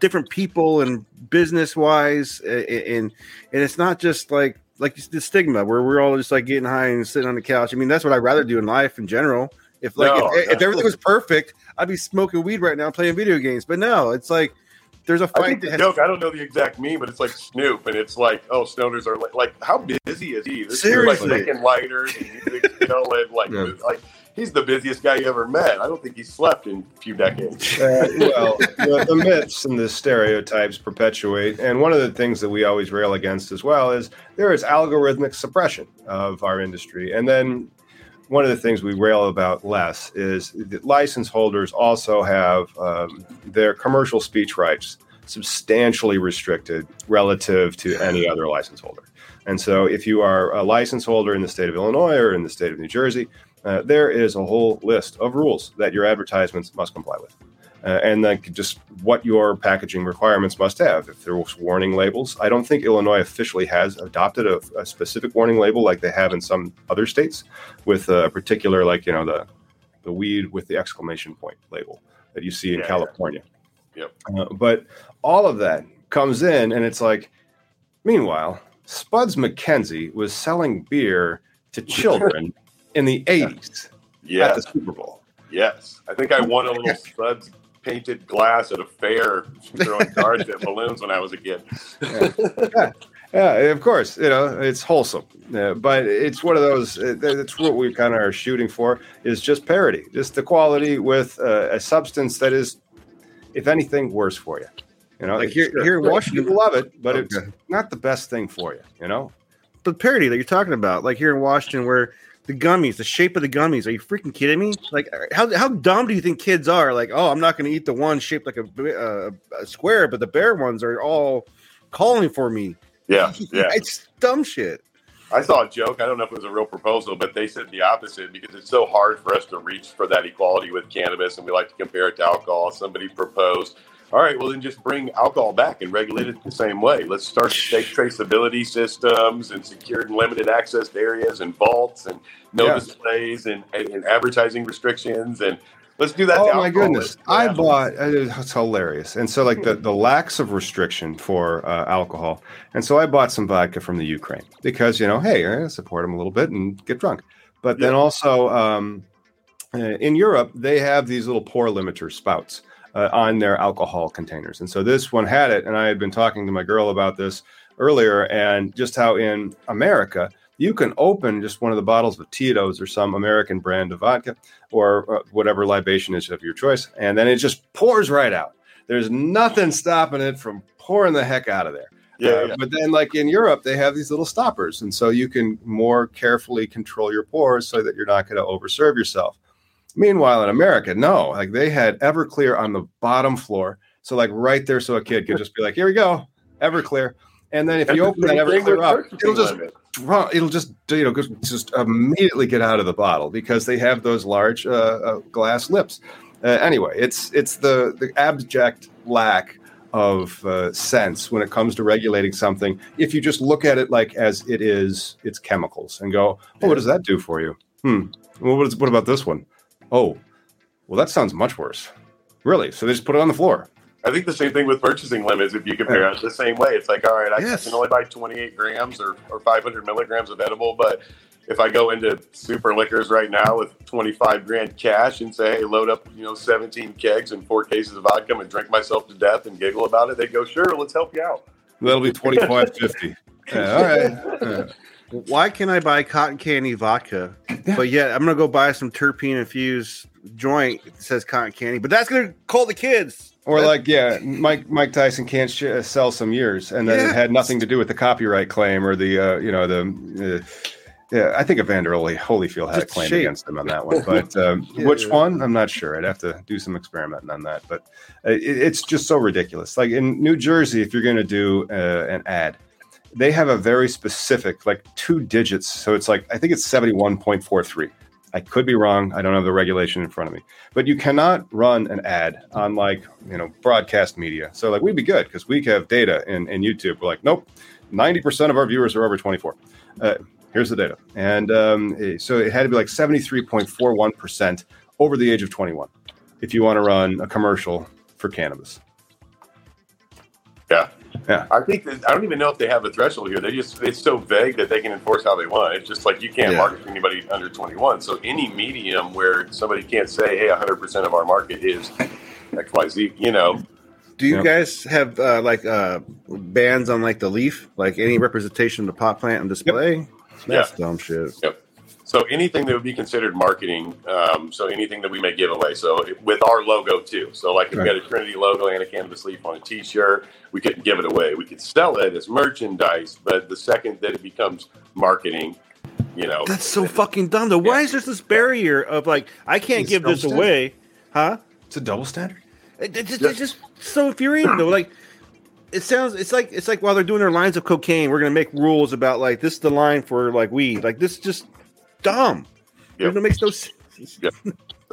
[SPEAKER 2] different people and business wise and and it's not just like like the stigma where we're all just like getting high and sitting on the couch. I mean that's what i'd rather do in life in general. If like no, if, if everything was perfect i'd be smoking weed right now playing video games. But no it's like there's a fight.
[SPEAKER 3] I joke. I don't know the exact meme, but it's like Snoop, and it's like, oh, stoners are like, like how busy is he?
[SPEAKER 2] This Seriously,
[SPEAKER 3] like making lighters, and music, you know, and like, yeah. like he's the busiest guy you ever met. I don't think he slept in a few decades.
[SPEAKER 1] Uh, well, the, the, myths and the stereotypes perpetuate, and one of the things that we always rail against as well is there is algorithmic suppression of our industry, and then one of the things we rail about less is that license holders also have um, their commercial speech rights substantially restricted relative to any other license holder. And so, if you are a license holder in the state of Illinois or in the state of New Jersey, uh, there is a whole list of rules that your advertisements must comply with uh, and then just what your packaging requirements must have. If there's warning labels, I don't think Illinois officially has adopted a, a specific warning label like they have in some other states, with a particular like you know the the weed with the exclamation point label that you see in yeah, California.
[SPEAKER 3] Yep.
[SPEAKER 1] Uh, but all of that comes in, and it's like Meanwhile, Spuds MacKenzie was selling beer to children in the 80s
[SPEAKER 3] Yeah.
[SPEAKER 1] at the Super Bowl.
[SPEAKER 3] Yes. I think I won a little Spuds painted glass at a fair throwing cards at balloons when I was a kid.
[SPEAKER 1] Yeah, of course, you know it's wholesome, uh, but it's one of those. Uh, that's what we kind of are shooting for is just parity, just the quality with uh, a substance that is, if anything, worse for you. You know,
[SPEAKER 2] Like here-
[SPEAKER 1] good.
[SPEAKER 2] here in Washington-
[SPEAKER 1] people love it, but it's not the best thing for you. You know,
[SPEAKER 2] the parody that you're talking about, like here in Washington, where the gummies, the shape of the gummies. Are you freaking kidding me? Like, how, how dumb do you think kids are? Like, oh, I'm not going to eat the one shaped like a, uh, a square, but the bear ones are all calling for me.
[SPEAKER 3] Yeah. Yeah.
[SPEAKER 2] it's dumb shit.
[SPEAKER 3] I saw a joke. I don't know if it was a real proposal, but they said the opposite because it's so hard for us to reach for that equality with cannabis, and we like to compare it to alcohol. Somebody proposed, all right, well then just bring alcohol back and regulate it the same way. Let's start to take traceability systems and secured and limited access areas and vaults and no
[SPEAKER 1] Yeah.
[SPEAKER 3] displays and, and, advertising restrictions and let's do that.
[SPEAKER 1] oh my goodness,
[SPEAKER 3] Yeah.
[SPEAKER 1] I bought. uh, It's hilarious, and so like the the lacks of restriction for uh, alcohol, and so I bought some vodka from the Ukraine because you know, hey, I support them a little bit and get drunk, but then
[SPEAKER 3] Yeah.
[SPEAKER 1] also. Um, uh, in Europe, they have these little pour limiter spouts uh, on their alcohol containers. And so this one had it. And I had been talking to my girl about this earlier and just how in America, you can open just one of the bottles of Tito's or some American brand of vodka or uh, whatever libation is of your choice. And then it just pours right out. There's nothing stopping it from pouring the heck out of there.
[SPEAKER 3] Yeah,
[SPEAKER 1] Uh,
[SPEAKER 3] yeah.
[SPEAKER 1] But then, like in Europe, they have these little stoppers, and so you can more carefully control your pours so that you're not going to overserve yourself. Meanwhile, in America, no, like they had Everclear on the bottom floor, so like right there, so a kid could just be like, "Here we go, Everclear," and then if you open that Everclear up, it'll just. It'll just you know just- just immediately get out of the bottle because they have those large uh, uh, glass lips. Uh, anyway, it's it's the the abject lack of uh, sense when it comes to regulating something. If you just look at it like as it is, it's chemicals, and go, oh, what does that do for you? Hmm. Well, what, is, what about this one? Oh, well, that sounds much worse. Really? So they just put it on the floor.
[SPEAKER 3] I think the same thing with purchasing limits. If you compare it the same way, it's like, all right, I
[SPEAKER 2] Yes.
[SPEAKER 3] can only buy 28 grams or, or 500 milligrams of edible, but if I go into super liquors right now with 25 grand cash and say, hey, load up, you know, 17 kegs and four cases of vodka and drink myself to death and giggle about it, they go, sure, let's help you out.
[SPEAKER 1] That'll be twenty five fifty. Yeah, all right. Yeah.
[SPEAKER 2] Why can I buy cotton candy vodka, but yet I'm gonna go buy some terpene infused joint that says cotton candy, but that's gonna call the kids.
[SPEAKER 1] Or like, yeah, Mike Mike Tyson can't sh- uh, sell some years, and then
[SPEAKER 2] Yeah.
[SPEAKER 1] it had nothing to do with the copyright claim or the, uh, you know, the. Uh, yeah, I think Evander Holy- Holyfield had a claim
[SPEAKER 2] shape.
[SPEAKER 1] against him on that one, but um,
[SPEAKER 2] Yeah.
[SPEAKER 1] which one? I'm not sure. I'd have to do some experimenting on that. But uh, it, it's just so ridiculous. Like in New Jersey, if you're going to do uh, an ad, they have a very specific, like two digits. So it's like I think it's 71.43. I could be wrong. I don't have the regulation in front of me, but you cannot run an ad on like you know broadcast media. So like we'd be good because we have data in, in YouTube. We're like, nope, ninety percent of our viewers are over twenty four. Uh, here's the data, and um, eh, so it had to be like seventy three point four one percent over the age of twenty one if you want to run a commercial for cannabis.
[SPEAKER 3] Yeah.
[SPEAKER 1] Yeah.
[SPEAKER 3] I think that, I don't even know if they have a threshold here. They just it's so vague that they can enforce how they want. It's just like you can't
[SPEAKER 2] Yeah.
[SPEAKER 3] market to anybody under 21. So any medium where somebody can't say, "Hey, 100% of our market is XYZ," you know,
[SPEAKER 2] Do you
[SPEAKER 1] Yep.
[SPEAKER 2] guys have uh, like uh, bands on like the leaf, like any representation of the pot plant on display? That's dumb shit.
[SPEAKER 3] So anything that would be considered marketing, um, so anything that we may give away, so with our logo too. So like if we had a Trinity logo and a cannabis leaf on a T-shirt, we couldn't give it away. We could sell it as merchandise, but the second that it becomes marketing, you know,
[SPEAKER 2] That's so fucking dumb. Though, why is there this barrier of like I can't
[SPEAKER 1] It's
[SPEAKER 2] give this
[SPEAKER 1] dumb
[SPEAKER 2] away, huh?
[SPEAKER 1] It's a double standard.
[SPEAKER 2] It, it just, it's just so infuriating though. Like it sounds, it's like it's like while they're doing their lines of cocaine, we're gonna make rules about like this is the line for like weed. Like this just dumb.
[SPEAKER 3] Yep.
[SPEAKER 2] It makes no sense.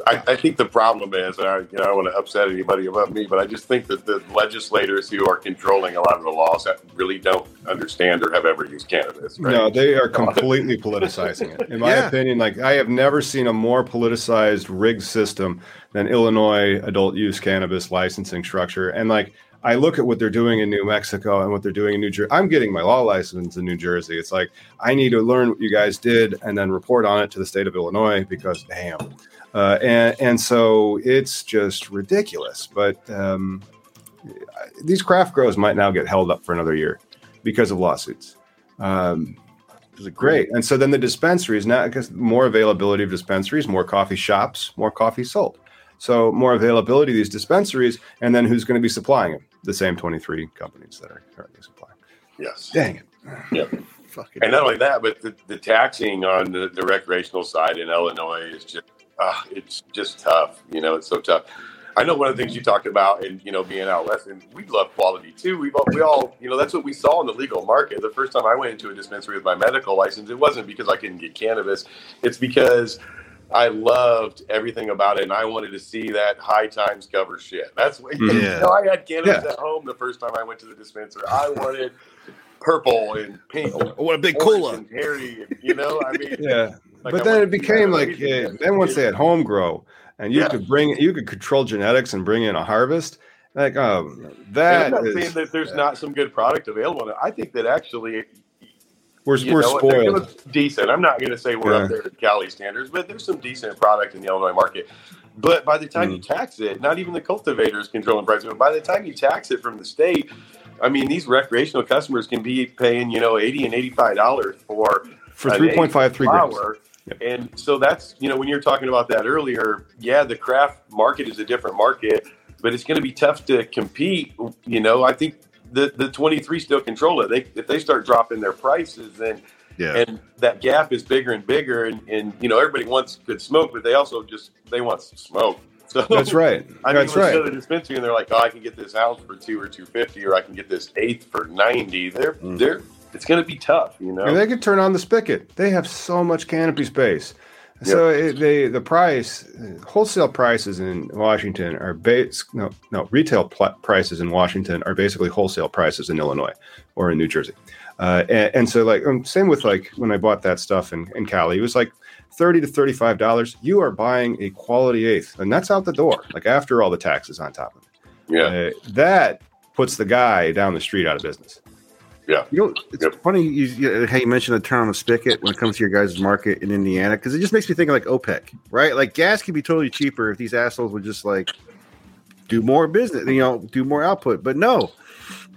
[SPEAKER 3] I, I think the problem is, and I, you know, I don't want to upset anybody about me, but I just think that the legislators who are controlling a lot of the laws really don't understand or have ever used cannabis. Right?
[SPEAKER 1] No, they are completely politicizing it. In my
[SPEAKER 2] Yeah.
[SPEAKER 1] opinion, like I have never seen a more politicized rigged system than Illinois adult use cannabis licensing structure. And like I look at what they're doing in New Mexico and what they're doing in New Jersey. I'm getting my law license in New Jersey. It's like I need to learn what you guys did and then report on it to the state of Illinois because damn. Uh, and and so it's just ridiculous. But um, these craft grows might now get held up for another year because of lawsuits. Um, great? And so then the dispensaries now, because more availability of dispensaries, more coffee shops, more coffee sold. So more availability of these dispensaries, and then who's going to be supplying them? The same 23 companies that are currently supplying.
[SPEAKER 3] Yes.
[SPEAKER 1] Dang it.
[SPEAKER 3] Yeah. and not only that, but the, the taxing on the, the, recreational side in Illinois is just, uh, it's just tough. You know, it's so tough. I know one of the things you talked about, and you know, being out west, and we love quality too. We all, we all, you know, that's what we saw in the legal market. The first time I went into a dispensary with my medical license, it wasn't because I couldn't get cannabis. It's because I loved everything about it, and I wanted to see that high times cover shit. That's what yeah. you know, I had cannabis yeah. at home the first time I went to the dispenser. I wanted purple and pink.
[SPEAKER 2] what a big cola
[SPEAKER 3] and hairy, and, you know. I mean,
[SPEAKER 1] yeah. Like but I then it became like then once they had home grow, and you yeah. could bring you could control genetics and bring in a harvest. Like, um, that
[SPEAKER 3] I'm not is, saying that there's uh, not some good product available. I think that actually
[SPEAKER 1] we're, we're know, spoiled.
[SPEAKER 3] Decent. I'm not going to say we're yeah. up there at Cali standards, but there's some decent product in the Illinois market. But by the time mm. you tax it, not even the cultivators controlling prices. But by the time you tax it from the state, I mean, these recreational customers can be paying, you know, eighty and eighty-five dollars for
[SPEAKER 1] for three point five three grams.
[SPEAKER 3] Yep. And so that's, you know, when you're talking about that earlier, yeah, the craft market is a different market, but it's going to be tough to compete. You know, I think the, the 23 still control it. They, if they start dropping their prices, then yeah. and that gap is bigger and bigger. And, and, you know, everybody wants good smoke, but they also just, they want some smoke.
[SPEAKER 1] So that's right.
[SPEAKER 3] I
[SPEAKER 1] mean, that's right.
[SPEAKER 3] the dispensary and they're like, oh, I can get this ounce for two or 250, or I can get this eighth for 90. They're, mm. they're, it's going to be tough, you know.
[SPEAKER 1] And they could turn on the spigot. They have so much canopy space. So yep. it, they the price wholesale prices in Washington are base no no retail pl- prices in Washington are basically wholesale prices in Illinois or in New Jersey, uh, and, and, so like um, same with like when I bought that stuff in, in Cali, it was like thirty to thirty five dollars. You are buying a quality eighth, and that's out the door. Like after all the taxes on top of it,
[SPEAKER 3] yeah, uh,
[SPEAKER 1] that puts the guy down the street out of business.
[SPEAKER 3] Yeah.
[SPEAKER 2] You know, it's yep. funny you, you, how you mentioned the term on the spigot when it comes to your guys' market in Indiana because it just makes me think of like OPEC, right? Like gas could be totally cheaper if these assholes would just like do more business, you know, do more output. But no,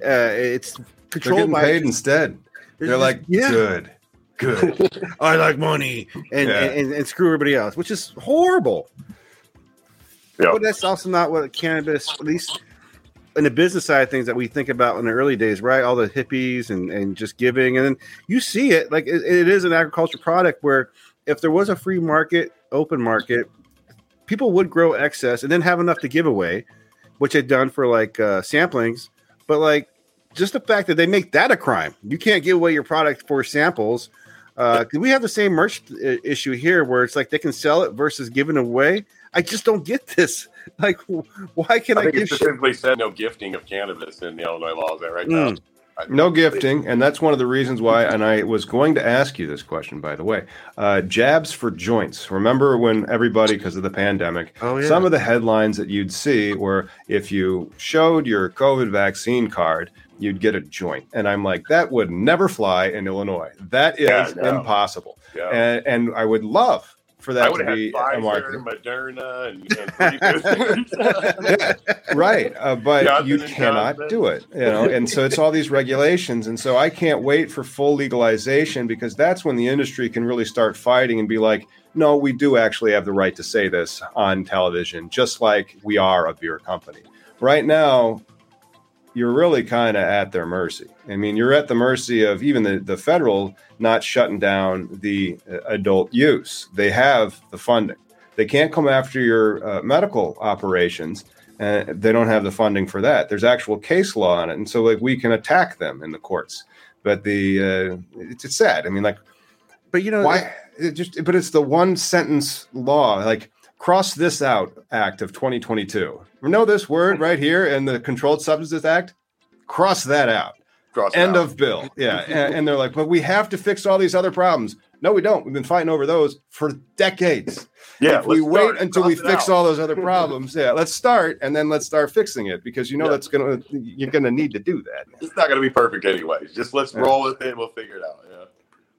[SPEAKER 2] uh, it's controlled
[SPEAKER 1] by paid instead. They're, They're like, yeah. good, good.
[SPEAKER 2] I like money and, yeah. and, and, and screw everybody else, which is horrible. Yeah. But that's also not what cannabis, at least in the business side of things that we think about in the early days, right? All the hippies and, and just giving. And then you see it like it, it is an agriculture product where if there was a free market, open market, people would grow excess and then have enough to give away, which they've done for like uh, samplings. But like just the fact that they make that a crime, you can't give away your product for samples. Uh, we have the same merch issue here where it's like they can sell it versus giving away. I just don't get this. Like, why can I,
[SPEAKER 3] I give specifically shit? said no gifting of cannabis in the Illinois law? Is that right? Mm.
[SPEAKER 1] No gifting, and that's one of the reasons why. And I was going to ask you this question, by the way. Uh, jabs for joints. Remember when everybody, because of the pandemic, oh, yeah. some of the headlines that you'd see were if you showed your COVID vaccine card, you'd get a joint. And I'm like, that would never fly in Illinois. That is yeah, no. impossible. Yeah. And, and I would love for that to be
[SPEAKER 3] Pfizer, a market. Moderna,
[SPEAKER 1] and, and right. Uh, but Johnson you cannot Johnson. do it, you know. And so it's all these regulations, and so I can't wait for full legalization because that's when the industry can really start fighting and be like, no, we do actually have the right to say this on television, just like we are a beer company. Right now, you're really kind of at their mercy. I mean, you're at the mercy of even the, the federal not shutting down the uh, adult use. They have the funding. They can't come after your uh, medical operations. and they don't have the funding for that. There's actual case law on it, and so like we can attack them in the courts. But the uh, it's, it's sad. I mean, like,
[SPEAKER 2] but you know
[SPEAKER 1] why? It just but it's the one sentence law. Like cross this out act of 2022 know this word right here in the controlled substances act cross that out
[SPEAKER 3] Cross
[SPEAKER 1] End
[SPEAKER 3] out.
[SPEAKER 1] of bill. Yeah. and, and they're like, but we have to fix all these other problems. No, we don't. We've been fighting over those for decades.
[SPEAKER 3] yeah.
[SPEAKER 1] if we wait
[SPEAKER 3] start.
[SPEAKER 1] until we fix
[SPEAKER 3] out.
[SPEAKER 1] all those other problems, yeah, let's start and then let's start fixing it because you know
[SPEAKER 3] Yeah.
[SPEAKER 1] that's gonna you're gonna need to do that.
[SPEAKER 3] It's not going to be perfect anyways. Just let's
[SPEAKER 1] Yeah.
[SPEAKER 3] roll with it. And we'll figure it out. Yeah.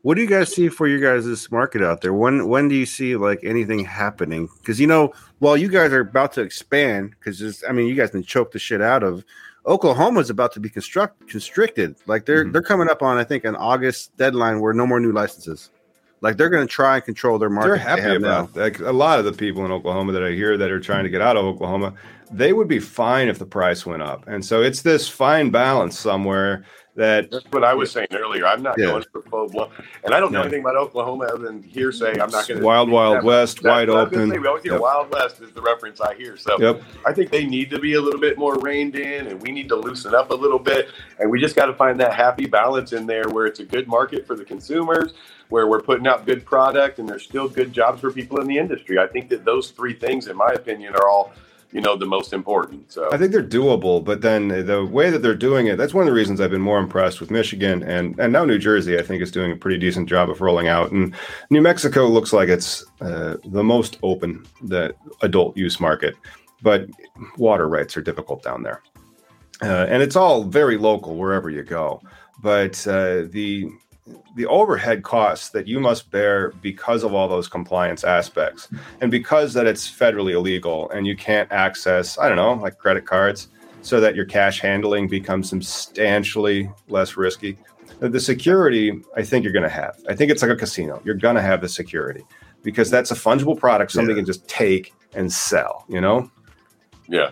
[SPEAKER 2] What do you guys see for your guys' market out there? When when do you see like anything happening? Because you know, while you guys are about to expand, because I mean, you guys can choke the shit out of. Oklahoma's about to be construct constricted. Like they're
[SPEAKER 1] Mhm.
[SPEAKER 2] they're coming up on I think an August deadline where no more new licenses. Like they're going to try and control their market.
[SPEAKER 1] They're happy
[SPEAKER 2] have
[SPEAKER 1] about like a lot of the people in Oklahoma that I hear that are trying to get out of Oklahoma. They would be fine if the price went up, and so it's this fine balance somewhere that
[SPEAKER 3] That's what I was saying earlier. I'm not
[SPEAKER 2] Yeah.
[SPEAKER 3] going for full blown, and I don't know
[SPEAKER 1] Yeah.
[SPEAKER 3] anything about Oklahoma other than hearsay. I'm not going to
[SPEAKER 1] wild, wild west, wide open.
[SPEAKER 3] we always hear
[SPEAKER 1] Yep.
[SPEAKER 3] Wild West is the reference I hear. So
[SPEAKER 1] Yep.
[SPEAKER 3] I think they need to be a little bit more reined in, and we need to loosen up a little bit. And we just got to find that happy balance in there where it's a good market for the consumers, where we're putting out good product, and there's still good jobs for people in the industry. I think that those three things, in my opinion, are all you know the most important. So
[SPEAKER 1] I think they're doable, but then the way that they're doing it, that's one of the reasons I've been more impressed with Michigan and, and now New Jersey, I think is doing a pretty decent job of rolling out. And New Mexico looks like it's uh, the most open, the adult use market, but water rights are difficult down there. Uh, and it's all very local wherever you go. But uh, the the overhead costs that you must bear because of all those compliance aspects and because that it's federally illegal and you can't access i don't know like credit cards so that your cash handling becomes substantially less risky. The security i think you're going to have. I think it's like a casino. You're going to have the security because that's a fungible product somebody
[SPEAKER 2] Yeah.
[SPEAKER 1] can just take and sell you know?
[SPEAKER 3] Yeah,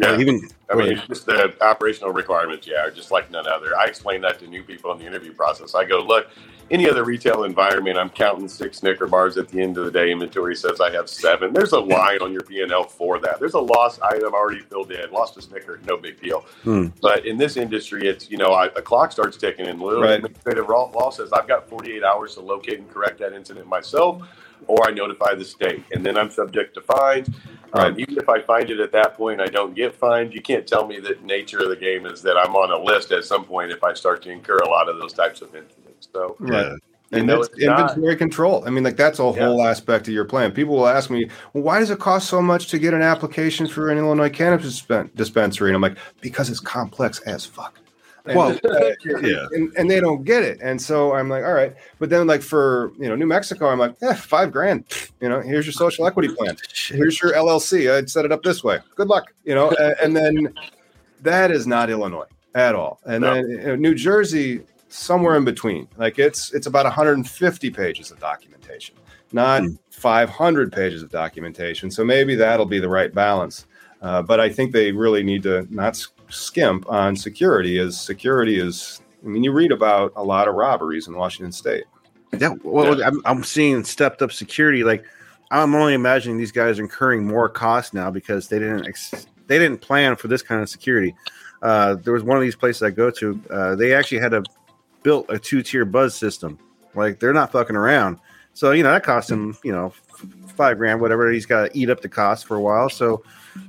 [SPEAKER 2] Yeah, even
[SPEAKER 3] I mean, it's just the operational requirements, yeah, are just like none other. I explain that to new people in the interview process. I go, look, any other retail environment, I'm counting six Snicker bars at the end of the day. Inventory says I have seven. There's a line on your P&L for that. There's a loss item already filled in. Lost a Snicker, no big deal.
[SPEAKER 2] Hmm.
[SPEAKER 3] But in this industry, it's, you know, I, a clock starts ticking and literally
[SPEAKER 1] Right.
[SPEAKER 3] administrative law says I've got 48 hours to locate and correct that incident myself or I notify the state. And then I'm subject to fines. Um, even if I find it at that point, I don't get fined. You can't tell me that nature of the game is that I'm on a list at some point if I start to incur a lot of those types of incidents. So,
[SPEAKER 1] Right.
[SPEAKER 2] yeah.
[SPEAKER 1] and it's
[SPEAKER 3] it's not-
[SPEAKER 1] inventory control. I mean, like that's a
[SPEAKER 3] Yeah.
[SPEAKER 1] whole aspect of your plan. People will ask me, well, why does it cost so much to get an application for an Illinois cannabis dispensary? And I'm like, because it's complex as fuck.
[SPEAKER 2] Well, yeah.
[SPEAKER 1] and, and they don't get it. And so I'm like, all right. But then, like for you know New Mexico, I'm like, yeah, five grand. You know, here's your social equity plan. Here's your LLC. I'd set it up this way. Good luck. You know, and, and then that is not Illinois at all. And
[SPEAKER 3] No.
[SPEAKER 1] then you know, New Jersey, somewhere in between. Like it's it's about 150 pages of documentation, not
[SPEAKER 2] Hmm.
[SPEAKER 1] 500 pages of documentation. So maybe that'll be the right balance. Uh, but I think they really need to not skimp on security, as security is. I mean, you read about a lot of robberies in Washington State.
[SPEAKER 2] Yeah, well,
[SPEAKER 3] Yeah.
[SPEAKER 2] I'm, I'm seeing stepped up security. Like, I'm only imagining these guys are incurring more costs now because they didn't ex- they didn't plan for this kind of security. Uh, there was one of these places I go to. Uh, they actually had a built a two tier buzz system. Like, they're not fucking around. So you know that cost him you know five grand, whatever. He's got to eat up the cost for a while. So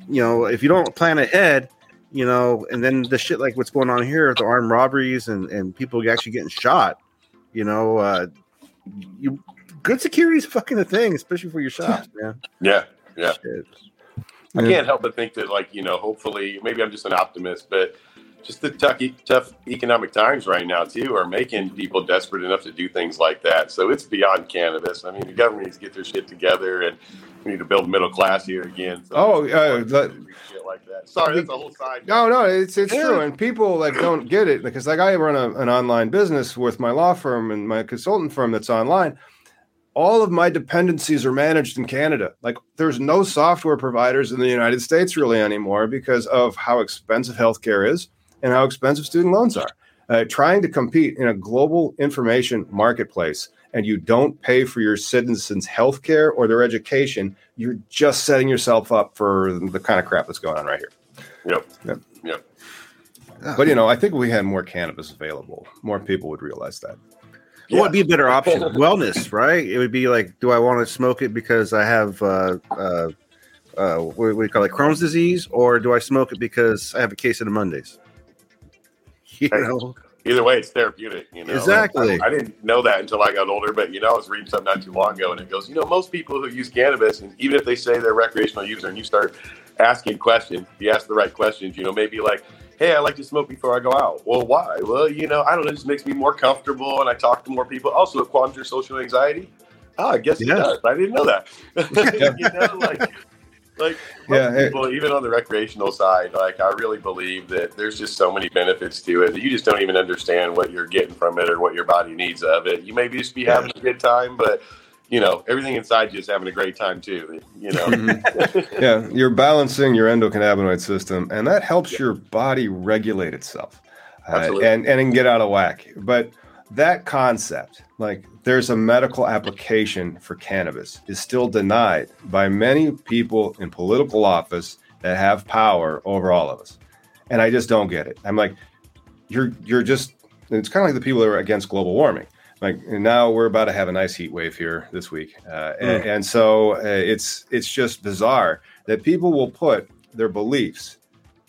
[SPEAKER 2] you know if you don't plan ahead. You know, and then the shit like what's going on here, the armed robberies and, and people actually getting shot. You know, uh, you good security is fucking a thing, especially for your shops, man.
[SPEAKER 3] yeah, yeah.
[SPEAKER 2] Shit.
[SPEAKER 3] I can't help but think that, like, you know, hopefully, maybe I'm just an optimist, but just the tough, tough economic times right now, too, are making people desperate enough to do things like that. So it's beyond cannabis. I mean, the government needs to get their shit together and we need to build middle class here again. So
[SPEAKER 1] Oh, uh,
[SPEAKER 3] like that. Sorry, that's a whole side.
[SPEAKER 1] No, no, it's it's
[SPEAKER 2] Yeah.
[SPEAKER 1] true, and people like don't get it because like I run a, an online business with my law firm and my consultant firm that's online. All of my dependencies are managed in Canada. Like there's no software providers in the United States really anymore because of how expensive healthcare is and how expensive student loans are. Uh, trying to compete in a global information marketplace and you don't pay for your citizens' health care or their education, you're just setting yourself up for the kind of crap that's going on right here.
[SPEAKER 3] Yep.
[SPEAKER 1] Yep.
[SPEAKER 3] Yep.
[SPEAKER 1] But you know, I think if we had more cannabis available, more people would realize that.
[SPEAKER 2] What would be a better option? Wellness, right? It would be like, do I want to smoke it because I have uh, uh, uh, what, what do you call it, Crohn's disease, or do I smoke it because I have a case of the Mondays? You know,
[SPEAKER 3] Either way, it's therapeutic. You know,
[SPEAKER 2] Exactly.
[SPEAKER 3] I, I didn't know that until I got older, but you know, I was reading something not too long ago, and it goes, you know, most people who use cannabis, and even if they say they're a recreational user, and you start asking questions, you ask the right questions, you know, maybe like, hey, I like to smoke before I go out. Well, why? Well, you know, I don't know, it just makes me more comfortable, and I talk to more people. Also, it calms your social anxiety. Oh, I guess
[SPEAKER 2] Yeah.
[SPEAKER 3] it does. I didn't know that. you know, like, like
[SPEAKER 1] Yeah, it-
[SPEAKER 3] even on the recreational side, like I really believe that there's just so many benefits to it that you just don't even understand what you're getting from it or what your body needs of it. You may just be having a good time, but you know everything inside you is having a great time too. You know,
[SPEAKER 1] Mm-hmm. yeah, you're balancing your endocannabinoid system, and that helps your body regulate itself, uh, and and get out of whack. But that concept, like there's a medical application for cannabis, is still denied by many people in political office that have power over all of us, and I just don't get it. I'm like, you're you're just. It's kind of like the people that are against global warming. Like and now we're about to have a nice heat wave here this week, uh, and, and so uh, it's it's just bizarre that people will put their beliefs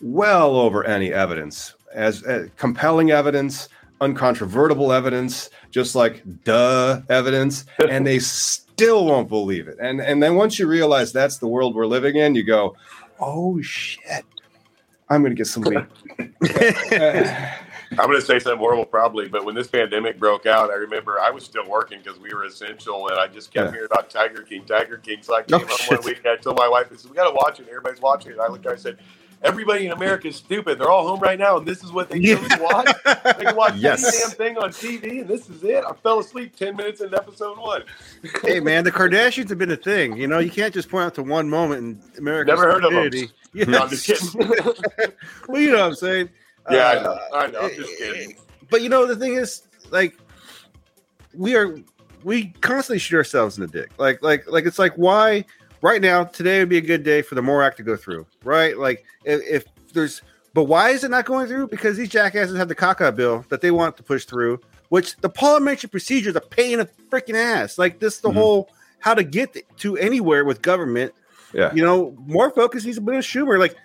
[SPEAKER 1] well over any evidence as uh, compelling evidence, uncontrovertible evidence, just like duh evidence, and they still won't believe it. And and then once you realize that's the world we're living in, you go, oh shit, I'm gonna get some weed.
[SPEAKER 3] I'm going to say something horrible probably, but when this pandemic broke out, I remember I was still working because we were essential, and I just kept
[SPEAKER 1] Yeah.
[SPEAKER 3] hearing about Tiger King, Tiger King. So I oh, came
[SPEAKER 2] Oh,
[SPEAKER 3] home
[SPEAKER 2] shit.
[SPEAKER 3] one weekend, I told my wife, I said, "We got to watch it." Everybody's watching it. I looked at her, I said. Everybody in America is stupid. They're all home right now, and this is what they chose to watch. They can watch
[SPEAKER 1] Yes.
[SPEAKER 3] any damn thing on TV, and this is it. I fell asleep ten minutes into episode one.
[SPEAKER 2] hey man, the Kardashians have been a thing. You know, you can't just point out to one moment in America's
[SPEAKER 3] Never heard of 'em.
[SPEAKER 2] stupidity. Yeah.
[SPEAKER 3] No, I'm just kidding.
[SPEAKER 2] well, you know what I'm saying.
[SPEAKER 3] yeah, I
[SPEAKER 2] Uh,
[SPEAKER 3] know. I know. I'm just kidding.
[SPEAKER 2] But you know, the thing is, like, we are we constantly shoot ourselves in the dick. Like, like, like it's like why right now today would be a good day for the MORE Act to go through, right? Like, if, if there's, but why is it not going through? Because these jackasses have the caca bill that they want to push through, which the parliamentary procedure is a pain in the freaking ass. Like this, the
[SPEAKER 1] Mhm.
[SPEAKER 2] whole how to get to anywhere with government
[SPEAKER 1] yeah.
[SPEAKER 2] you know, more focus needs to be on Schumer. Like,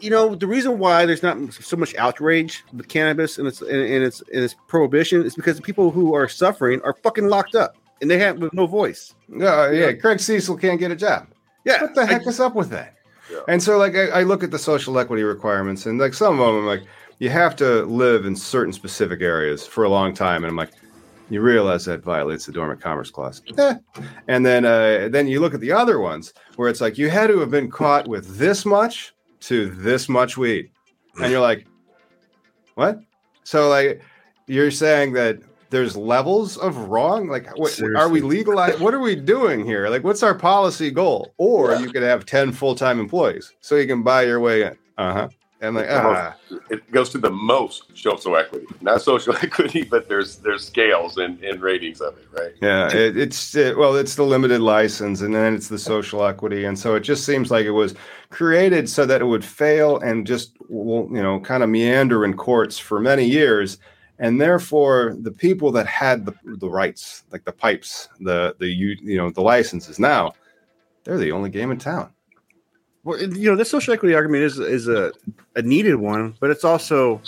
[SPEAKER 2] you know, the reason why there's not so much outrage with cannabis and its and, and its and its prohibition is because the people who are suffering are fucking locked up and they have with no voice.
[SPEAKER 1] No, yeah, Craig Cesal can't get a job.
[SPEAKER 2] Yeah,
[SPEAKER 1] What the heck is up with that?
[SPEAKER 3] Yeah.
[SPEAKER 1] And so, like, I, I look at the social equity requirements, and like some of them, I'm like, you have to live in certain specific areas for a long time, and I'm like, you realize that violates the dormant commerce clause. And then, uh, then you look at the other ones where it's like you had to have been caught with this much to this much weed, and you're like, what? So, like, you're saying that there's levels of wrong. Like, what, are we legalized? What are we doing here? Like, what's our policy goal? Or
[SPEAKER 3] Yeah.
[SPEAKER 1] you could have ten full time employees, so you can buy your way in. Uh huh. And like, ah,
[SPEAKER 3] it goes to the most social equity, not social equity, but there's there's scales and, and ratings of it, right?
[SPEAKER 1] yeah, it, it's it, well, it's the limited license, and then it's the social equity, and so it just seems like it was created so that it would fail and just you know, kind of meander in courts for many years. And therefore, the people that had the, the rights, like the pipes, the the you you know the licenses now, they're the only game in town.
[SPEAKER 2] Well, you know, this social equity argument is is a, a needed one, but it's also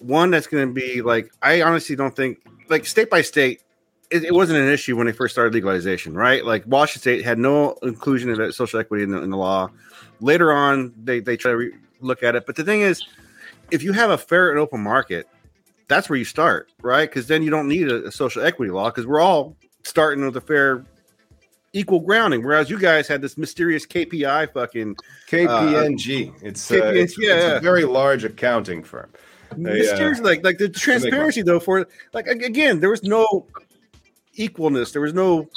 [SPEAKER 2] one that's going to be like I honestly don't think like state by state. It, it wasn't an issue when they first started legalization, right? Like Washington State had no inclusion of social equity in the, in the law. Later on, they they try to re- look at it, but the thing is, if you have a fair and open market, that's where you start, right? Because then you don't need a, a social equity law because we're all starting with a fair equal grounding. Whereas you guys had this mysterious KPI fucking
[SPEAKER 1] KPMG. it's, uh, it's,
[SPEAKER 2] yeah,
[SPEAKER 1] it's
[SPEAKER 2] yeah.
[SPEAKER 1] a very large accounting firm.
[SPEAKER 2] mysterious, like like the transparency though. For like again, there was no equalness. There was no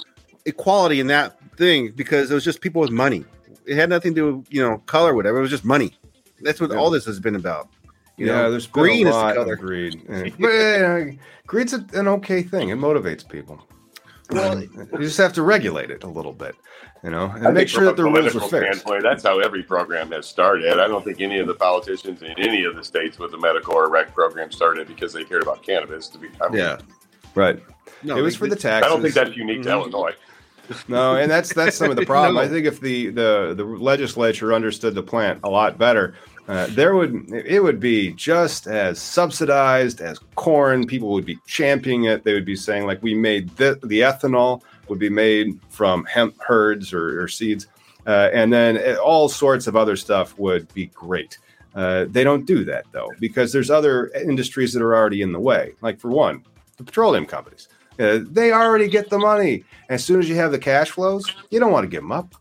[SPEAKER 2] equality in that thing because it was just people with money. It had nothing to do, you know, color, whatever. It was just money. That's what
[SPEAKER 1] Yeah.
[SPEAKER 2] all this has been about. You
[SPEAKER 1] yeah,
[SPEAKER 2] know,
[SPEAKER 1] there's been
[SPEAKER 2] green
[SPEAKER 1] a
[SPEAKER 2] is the color.
[SPEAKER 1] of greed. Yeah. but uh, greed's a, an okay thing. It motivates people.
[SPEAKER 2] Well,
[SPEAKER 1] you just have to regulate it a little bit, you know, and
[SPEAKER 3] I
[SPEAKER 1] make sure that the
[SPEAKER 3] a
[SPEAKER 1] rules are
[SPEAKER 3] political
[SPEAKER 1] fixed.
[SPEAKER 3] that's how every program has started. I don't think any of the politicians in any of the states with a medical or rec program started because they cared about cannabis. To be, I mean,
[SPEAKER 2] yeah.
[SPEAKER 1] Right.
[SPEAKER 2] No,
[SPEAKER 1] it was for the
[SPEAKER 2] they-
[SPEAKER 1] taxes.
[SPEAKER 3] I don't think that's unique to
[SPEAKER 2] Mhm.
[SPEAKER 3] Illinois.
[SPEAKER 1] No, and that's that's some of the problem.
[SPEAKER 2] No.
[SPEAKER 1] I think if the the the legislature understood the plant a lot better, Uh, there would it would be just as subsidized as corn. People would be championing it. They would be saying like we made the the ethanol would be made from hemp hurds or, or seeds, uh, and then uh, all sorts of other stuff would be great. Uh, they don't do that though because there's other industries that are already in the way. Like for one, the petroleum companies. Uh, they already get the money. As soon as you have the cash flows, you don't want to give them up.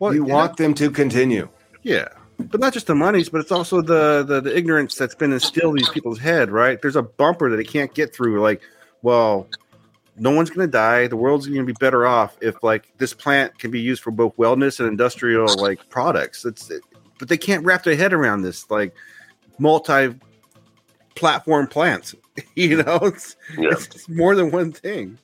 [SPEAKER 1] Well, you want them to continue.
[SPEAKER 2] Yeah, but not just the monies, but it's also the, the the ignorance that's been instilled in these people's head. Right? There's a bumper that they can't get through. Like, well, no one's going to die. The world's going to be better off if like this plant can be used for both wellness and industrial like products. It's it, but they can't wrap their head around this like multi platform plants. you know, it's,
[SPEAKER 3] Yeah.
[SPEAKER 2] it's more than one thing.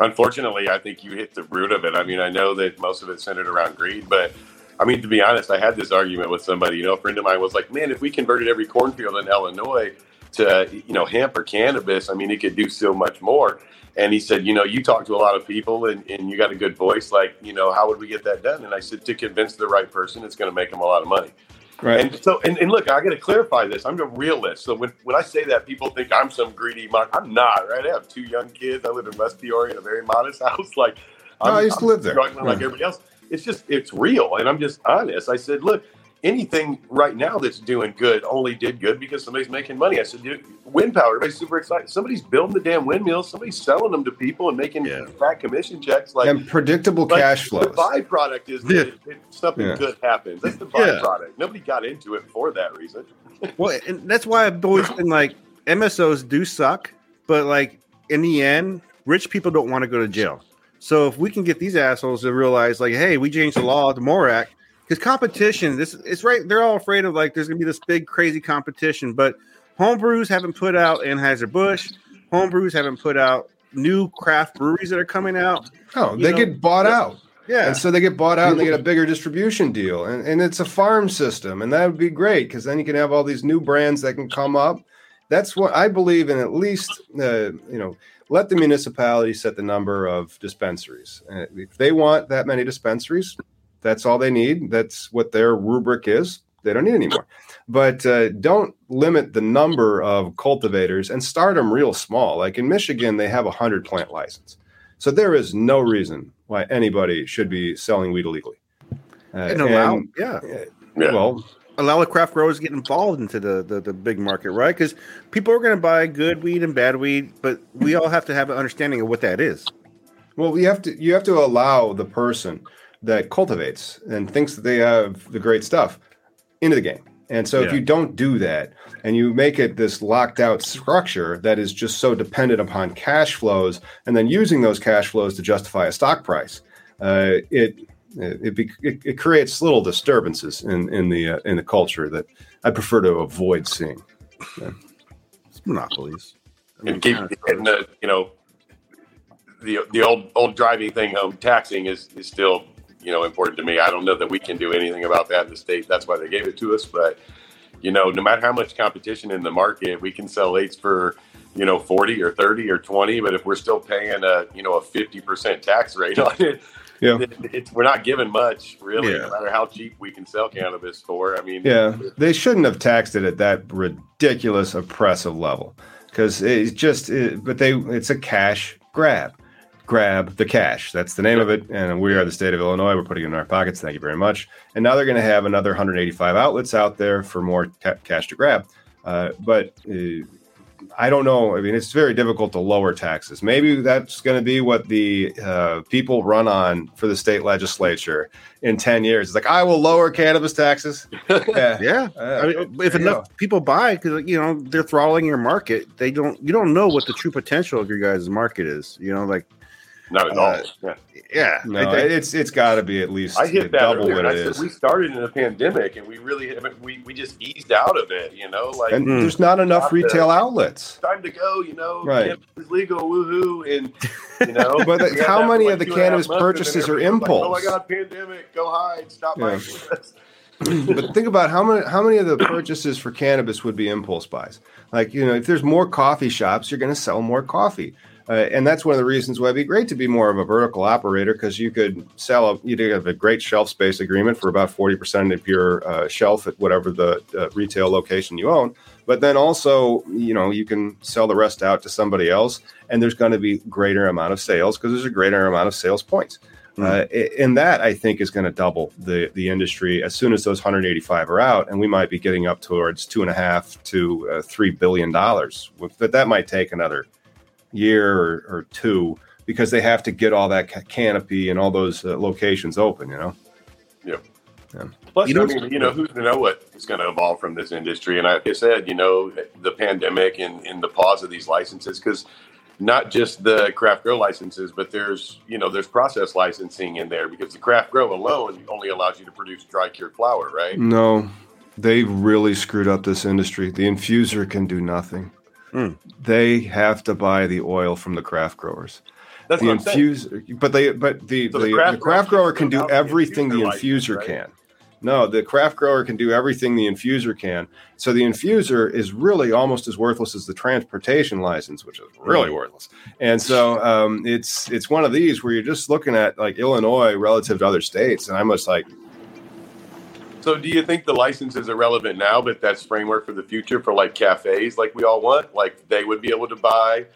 [SPEAKER 3] Unfortunately, I think you hit the root of it. I mean, I know that most of it's centered around greed, but I mean, to be honest, I had this argument with somebody. You know, a friend of mine was like, "Man, if we converted every cornfield in Illinois to you know hemp or cannabis, I mean, it could do so much more." And he said, "You know, you talk to a lot of people, and, and you got a good voice. Like, you know, how would we get that done?" And I said, "To convince the right person, it's going to make them a lot of money."
[SPEAKER 1] Right.
[SPEAKER 3] And so, and, and look, I got to clarify this. I'm a realist. So when, when I say that, people think I'm some greedy monk. I'm not, right? I have two young kids. I live in West Peoria in a very modest house. Like,
[SPEAKER 1] No, I used to live there.
[SPEAKER 3] struggling like
[SPEAKER 1] Yeah.
[SPEAKER 3] everybody else. It's just, it's real. And I'm just honest. I said, look, anything right now that's doing good only did good because somebody's making money. I said, dude, wind power. Everybody's super excited. Somebody's building the damn windmills. Somebody's selling them to people and making
[SPEAKER 2] Yeah.
[SPEAKER 3] fat commission checks. Like,
[SPEAKER 1] and predictable
[SPEAKER 3] like,
[SPEAKER 1] cash
[SPEAKER 3] The byproduct is
[SPEAKER 2] Yeah.
[SPEAKER 3] that it- something
[SPEAKER 1] Yeah.
[SPEAKER 3] good happens. That's the
[SPEAKER 2] Yeah.
[SPEAKER 3] byproduct. Nobody got into it for that reason.
[SPEAKER 2] Well, and that's why I've always been like MSOs do suck, but like in the end, rich people don't want to go to jail. So if we can get these assholes to realize, like, hey, we changed the law, the MORE Act, because competition, this it's right. They're all afraid of like there's gonna be this big crazy competition, but homebrews haven't put out Anheuser Busch, homebrews haven't put out new craft breweries that are coming out.
[SPEAKER 1] Oh, they
[SPEAKER 2] know,
[SPEAKER 1] get bought out.
[SPEAKER 2] Yeah,
[SPEAKER 1] And so they get bought out and they get a bigger distribution deal. And, and it's a farm system. And that would be great because then you can have all these new brands that can come up. That's what I believe in at least, uh, you know, let the municipality set the number of dispensaries. Uh, if they want that many dispensaries, that's all they need. That's what their rubric is. They don't need any more. But uh, don't limit the number of cultivators and start them real small. Like in Michigan, they have a 100 plant license. So there is no reason why anybody should be selling weed illegally. Uh,
[SPEAKER 2] and allow, yeah,
[SPEAKER 3] Yeah.
[SPEAKER 1] Well,
[SPEAKER 2] allow the craft growers to get involved into the the, the big market, right? Because people are going to buy good weed and bad weed, but we all have to have an understanding of what that is.
[SPEAKER 1] well, you have to you have to allow the person that cultivates and thinks that they have the great stuff into the game. And so if you don't do that and you make it this locked out structure that is just so dependent upon cash flows and then using those cash flows to justify a stock price, uh, it it, be, it it creates little disturbances in in the uh, in the culture that I prefer to avoid seeing.
[SPEAKER 2] It's monopolies. I mean,
[SPEAKER 3] and keep and the you know the the old old driving thing home taxing is is still you know important to me. I don't know that we can do anything about that in the state. That's why they gave it to us. But you know, no matter how much competition in the market, we can sell eights for you know forty or thirty or twenty. But if we're still paying a you know a fifty percent tax rate on it.
[SPEAKER 1] Yeah.
[SPEAKER 3] it- it's, we're not giving much, really.
[SPEAKER 2] Yeah.
[SPEAKER 3] No matter how cheap we can sell cannabis for, I mean,
[SPEAKER 1] Yeah, they shouldn't have taxed it at that ridiculous, oppressive level because it's just. It, but they, it's a cash grab. Grab the cash. That's the name of it. And we are the state of Illinois. We're putting it in our pockets. Thank you very much. And now they're going to have another 185 outlets out there for more ca- cash to grab. Uh, but uh, I don't know. I mean, it's very difficult to lower taxes. Maybe that's going to be what the uh, people run on for the state legislature in 10 years. It's like, I will lower cannabis taxes. Yeah.
[SPEAKER 2] Yeah,
[SPEAKER 1] Uh,
[SPEAKER 2] I mean, if
[SPEAKER 1] there you
[SPEAKER 2] enough people buy, because you know they're throttling your market, they don't. You don't know what the true potential of your guys' market is. You know, like
[SPEAKER 3] not at
[SPEAKER 2] Uh,
[SPEAKER 3] all. Yeah.
[SPEAKER 2] yeah,
[SPEAKER 1] No,
[SPEAKER 2] I
[SPEAKER 1] it's it's got to be at least
[SPEAKER 3] I hit that
[SPEAKER 1] double
[SPEAKER 3] earlier.
[SPEAKER 1] what
[SPEAKER 3] and
[SPEAKER 1] it
[SPEAKER 3] I said we started in a pandemic, and we really haven't. We, we just eased out of it. You know, like
[SPEAKER 1] and
[SPEAKER 2] Mm.
[SPEAKER 1] there's not enough
[SPEAKER 3] Not the-
[SPEAKER 1] retail outlets.
[SPEAKER 3] time to go. You know,
[SPEAKER 1] Right.
[SPEAKER 3] cannabis is legal. Woohoo! And you know,
[SPEAKER 1] But
[SPEAKER 3] we
[SPEAKER 1] how many
[SPEAKER 3] like
[SPEAKER 1] of the
[SPEAKER 3] two and a half
[SPEAKER 1] cannabis
[SPEAKER 3] months, and then
[SPEAKER 1] purchases are
[SPEAKER 3] impulse? like, oh my
[SPEAKER 1] impulse?
[SPEAKER 3] god, pandemic! Go hide! Stop
[SPEAKER 1] Yeah.
[SPEAKER 3] buying
[SPEAKER 1] but think about how many how many of the purchases for cannabis would be impulse buys. Like you know, if there's more coffee shops, you're going to sell more coffee. Uh, and that's one of the reasons why it'd be great to be more of a vertical operator because you could sell a you have a great shelf space agreement for about 40% of your uh, shelf at whatever the uh, retail location you own. But then also, you know, you can sell the rest out to somebody else, and there's going to be greater amount of sales because there's a greater amount of sales points. Uh, and that I think is going to double the the industry as soon as those 185 are out, and we might be getting up towards two and a half to uh, three billion dollars. But that might take another year or, or, two because they have to get all that ca- canopy and all those uh, locations open. You know.
[SPEAKER 3] Yep. Yeah. Plus, you know, I mean, you know, who's to know what is going to evolve from this industry? And like I said, you know, the pandemic and, and the pause of these licenses, because not just the craft grow licenses, but there's you know there's process licensing in there because the craft grow alone only allows you to produce dry cured flower, right?
[SPEAKER 1] No, they really screwed up this industry. The infuser can do nothing. Mm. They have to buy the oil from the craft growers.
[SPEAKER 3] That's
[SPEAKER 1] the infuser, but they but the so the, the, craft, the craft grower can do everything the infuser, right? can. No, the craft grower can do everything the infuser can. So the infuser is really almost as worthless as the transportation license, which is really worthless. And so um, it's it's one of these where you're just looking at like Illinois relative to other states, and I'm just like.
[SPEAKER 3] So do you think the license is irrelevant now, but that's framework for the future for like cafes, like we all want? Like they would be able to buy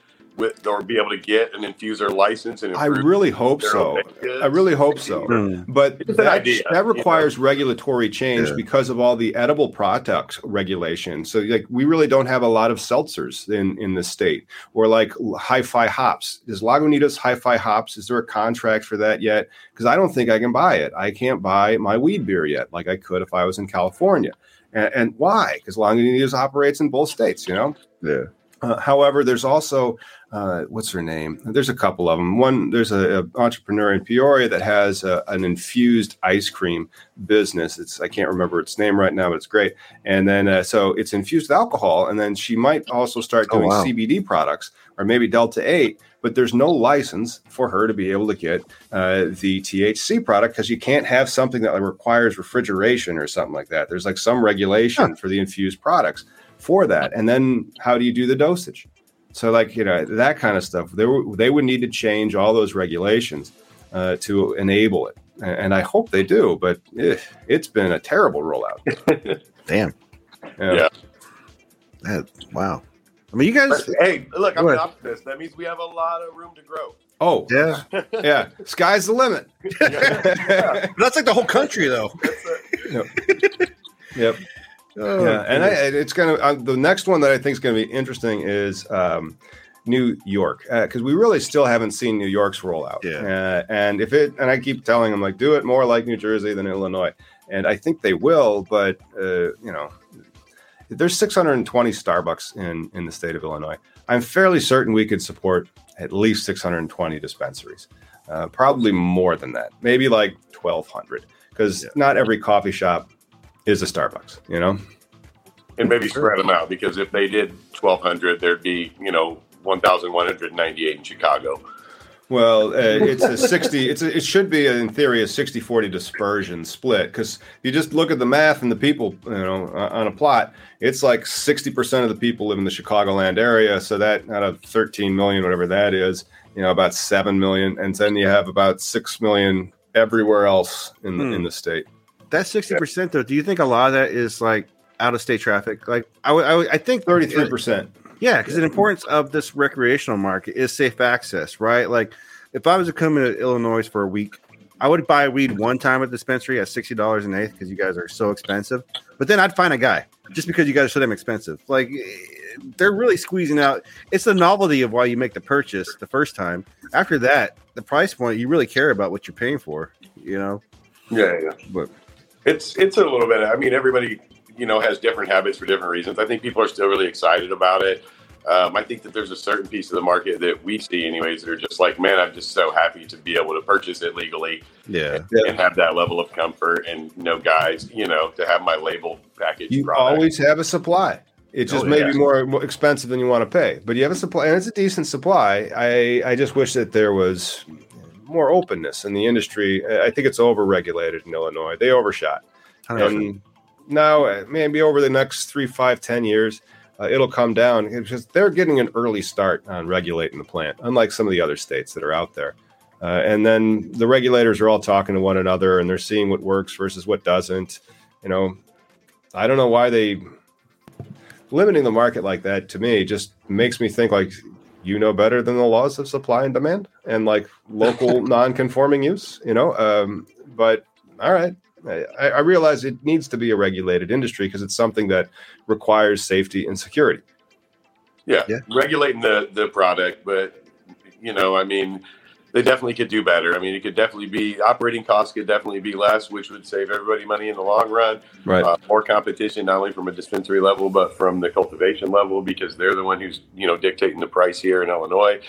[SPEAKER 3] with or be able to get an infuser license and
[SPEAKER 1] I really hope so. I really hope so. Mm. But that, that requires you know? regulatory change yeah. because of all the edible products regulation. So like we really don't have a lot of seltzers in in the state or like hi-fi hops. Is Lagunitas hi-fi hops is there a contract for that yet? Because I don't think I can buy it. I can't buy my weed beer yet like I could if I was in California. And, and why? Because Lagunitas operates in both states, you know?
[SPEAKER 2] Yeah.
[SPEAKER 1] Uh, however, there's also uh, what's her name? There's a couple of them. One, there's a, a entrepreneur in Peoria that has a, an infused ice cream business. It's I can't remember its name right now, but it's great. And then uh, so it's infused with alcohol, and then she might also start oh, doing oh, wow. CBD products or maybe Delta Eight. But there's no license for her to be able to get uh, the THC product because you can't have something that requires refrigeration or something like that. There's like some regulation huh. for the infused products for that. And then how do you do the dosage? So, like you know, that kind of stuff. They were, they would need to change all those regulations uh, to enable it, and I hope they do. But eh, it's been a terrible rollout.
[SPEAKER 2] Damn.
[SPEAKER 3] Yeah. yeah.
[SPEAKER 2] That, wow. I mean, you guys.
[SPEAKER 3] Hey, look, I'm an optimist. That means we have a lot of room to grow.
[SPEAKER 1] Oh
[SPEAKER 2] yeah,
[SPEAKER 1] yeah. Sky's the limit.
[SPEAKER 2] yeah. That's like the whole country, though.
[SPEAKER 1] yep. yep. Oh, yeah, and I, it's going to uh, the next one that I think is going to be interesting is um, New York because uh, we really still haven't seen New York's rollout.
[SPEAKER 2] Yeah,
[SPEAKER 1] uh, and if it and I keep telling them like do it more like New Jersey than Illinois, and I think they will. But uh, you know, there's 620 Starbucks in in the state of Illinois. I'm fairly certain we could support at least 620 dispensaries, uh, probably more than that, maybe like 1,200 because yeah. not every coffee shop is a Starbucks, you know?
[SPEAKER 3] And maybe spread them out because if they did 1,200, there'd be, you know, 1,198 in Chicago.
[SPEAKER 1] Well, uh, it's a 60, it's a, it should be, in theory, a 60 40 dispersion split because you just look at the math and the people, you know, on a plot, it's like 60% of the people live in the Chicagoland area. So that out of 13 million, whatever that is, you know, about 7 million. And then you have about 6 million everywhere else in the, hmm. in the state.
[SPEAKER 2] That sixty percent though, do you think a lot of that is like out of state traffic? Like I, I, I think
[SPEAKER 1] thirty three percent.
[SPEAKER 2] Yeah, because the importance of this recreational market is safe access, right? Like if I was to come to Illinois for a week, I would buy weed one time at the dispensary at sixty dollars an eighth because you guys are so expensive. But then I'd find a guy just because you guys are so damn expensive. Like they're really squeezing out. It's the novelty of why you make the purchase the first time. After that, the price point you really care about what you're paying for. You know.
[SPEAKER 3] Yeah, yeah.
[SPEAKER 2] But
[SPEAKER 3] it's it's a little bit. I mean, everybody you know has different habits for different reasons. I think people are still really excited about it. Um, I think that there's a certain piece of the market that we see, anyways, that are just like, man, I'm just so happy to be able to purchase it legally,
[SPEAKER 2] yeah,
[SPEAKER 3] and, and have that level of comfort. And you know, guys, you know, to have my labeled package.
[SPEAKER 1] You product. always have a supply. It just oh, may yeah. be more, more expensive than you want to pay, but you have a supply, and it's a decent supply. I I just wish that there was more openness in the industry. I think it's overregulated in Illinois. They overshot. And now, maybe over the next three, five, ten years, uh, it'll come down because they're getting an early start on regulating the plant, unlike some of the other states that are out there. Uh, and then the regulators are all talking to one another and they're seeing what works versus what doesn't. You know, I don't know why they limiting the market like that to me just makes me think like you know better than the laws of supply and demand and like local non-conforming use you know um, but all right I, I, realize it needs to be a regulated industry because it's something that requires safety and security
[SPEAKER 3] yeah, yeah. regulating the the product but you know i mean they definitely could do better. I mean, it could definitely be operating costs could definitely be less, which would save everybody money in the long run.
[SPEAKER 1] Right. Uh,
[SPEAKER 3] more competition, not only from a dispensary level, but from the cultivation level, because they're the one who's you know dictating the price here in Illinois.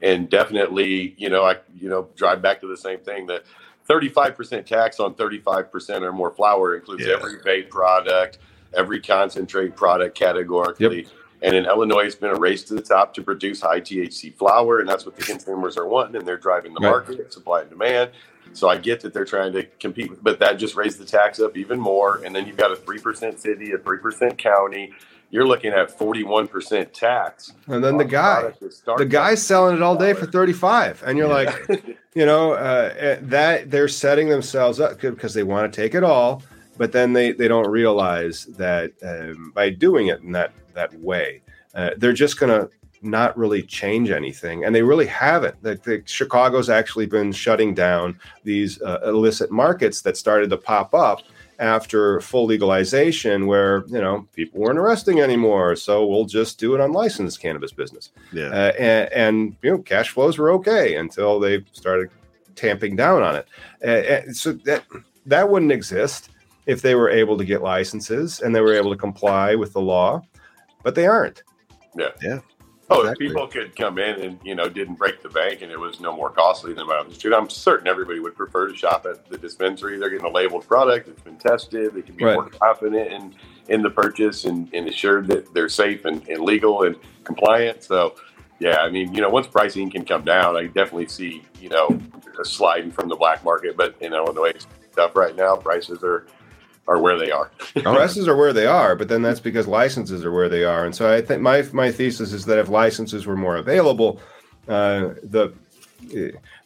[SPEAKER 3] And definitely, you know, I you know drive back to the same thing that 35% tax on 35% or more flower includes yeah. every vape product, every concentrate product categorically. Yep. And in Illinois, it's been a race to the top to produce high THC flower, and that's what the consumers are wanting, and they're driving the market, supply and demand. So I get that they're trying to compete, but that just raised the tax up even more. And then you've got a three percent city, a three percent county. You're looking at forty-one percent tax.
[SPEAKER 1] And then the guy, the guy's selling it all day for thirty-five, and you're yeah. like, you know, uh, eh, that they're setting themselves up because they want to take it all, but then they they don't realize that um, by doing it in that that way. Uh, they're just going to not really change anything, and they really haven't. The, the Chicago's actually been shutting down these uh, illicit markets that started to pop up after full legalization, where you know people weren't arresting anymore, so we'll just do an unlicensed cannabis business.
[SPEAKER 2] Yeah, uh,
[SPEAKER 1] and, and, you know cash flows were okay until they started tamping down on it. Uh, so that that wouldn't exist if they were able to get licenses and they were able to comply with the law but they aren't.
[SPEAKER 3] Yeah.
[SPEAKER 2] Yeah.
[SPEAKER 3] Oh, exactly. if people could come in and you know didn't break the bank and it was no more costly than out on the street, I'm certain everybody would prefer to shop at the dispensary. They're getting a labeled product; it's been tested. They can be right. more confident in in the purchase and, and assured that they're safe and, and legal and compliant. So, yeah, I mean, you know, once pricing can come down, I definitely see you know a sliding from the black market. But you know, in the way stuff right now, prices are are where they are.
[SPEAKER 1] Prices are where they are, but then that's because licenses are where they are. And so I think my my thesis is that if licenses were more available, uh, the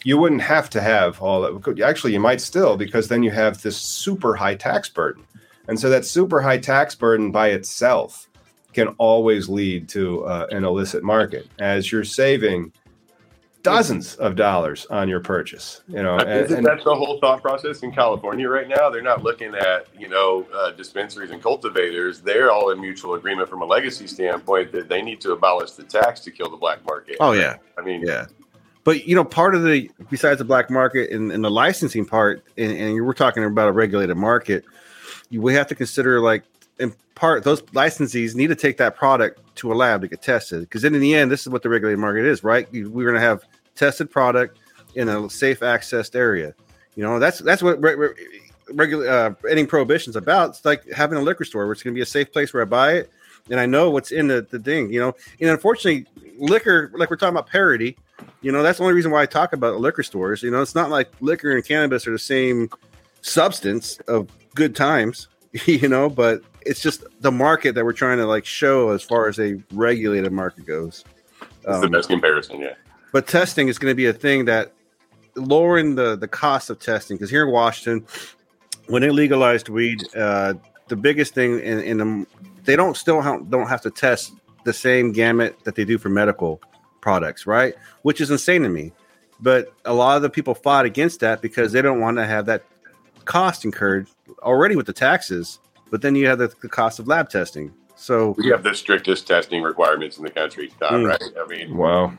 [SPEAKER 1] you wouldn't have to have all that. Actually, you might still because then you have this super high tax burden, and so that super high tax burden by itself can always lead to uh, an illicit market as you're saving dozens of dollars on your purchase. You know,
[SPEAKER 3] and, and that's the whole thought process in California right now. They're not looking at you know uh, dispensaries and cultivators. They're all in mutual agreement from a legacy standpoint that they need to abolish the tax to kill the black market.
[SPEAKER 2] Oh yeah,
[SPEAKER 3] I mean
[SPEAKER 2] yeah. But you know, part of the besides the black market and, and the licensing part, and, and we're talking about a regulated market, we have to consider like in part those licensees need to take that product to a lab to get tested because then in the end this is what the regulated market is right we're going to have tested product in a safe accessed area. You know, that's that's what re- re- regular uh, ending prohibition's about. It's like having a liquor store where it's going to be a safe place where I buy it and I know what's in the, the thing. You know, and unfortunately, liquor like we're talking about parity. You know, that's the only reason why I talk about liquor stores. You know, it's not like liquor and cannabis are the same substance of good times. You know, but it's just the market that we're trying to like show as far as a regulated market goes.
[SPEAKER 3] It's um, the best comparison, yeah.
[SPEAKER 2] But testing is going to be a thing that lowering the the cost of testing because here in Washington, when they legalized weed, uh, the biggest thing in, in the they don't still ha- don't have to test the same gamut that they do for medical products, right? Which is insane to me. But a lot of the people fought against that because they don't want to have that cost incurred already with the taxes. But then you have the, the cost of lab testing. So
[SPEAKER 3] we have the strictest testing requirements in the country, Tom, mm. right? I mean,
[SPEAKER 1] wow.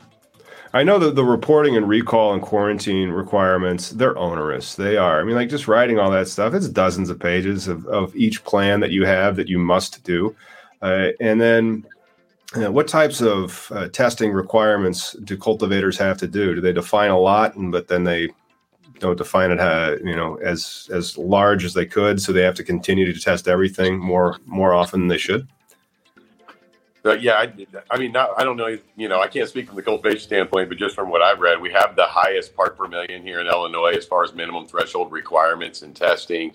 [SPEAKER 1] I know that the reporting and recall and quarantine requirements, they're onerous. They are. I mean, like just writing all that stuff, it's dozens of pages of, of each plan that you have that you must do. Uh, and then uh, what types of uh, testing requirements do cultivators have to do? Do they define a lot, and but then they don't define it, uh, you know, as as large as they could, so they have to continue to test everything more more often than they should?
[SPEAKER 3] But yeah, I, I mean, not, I don't know. You know, I can't speak from the cultivation standpoint, but just from what I've read, we have the highest part per million here in Illinois as far as minimum threshold requirements and testing.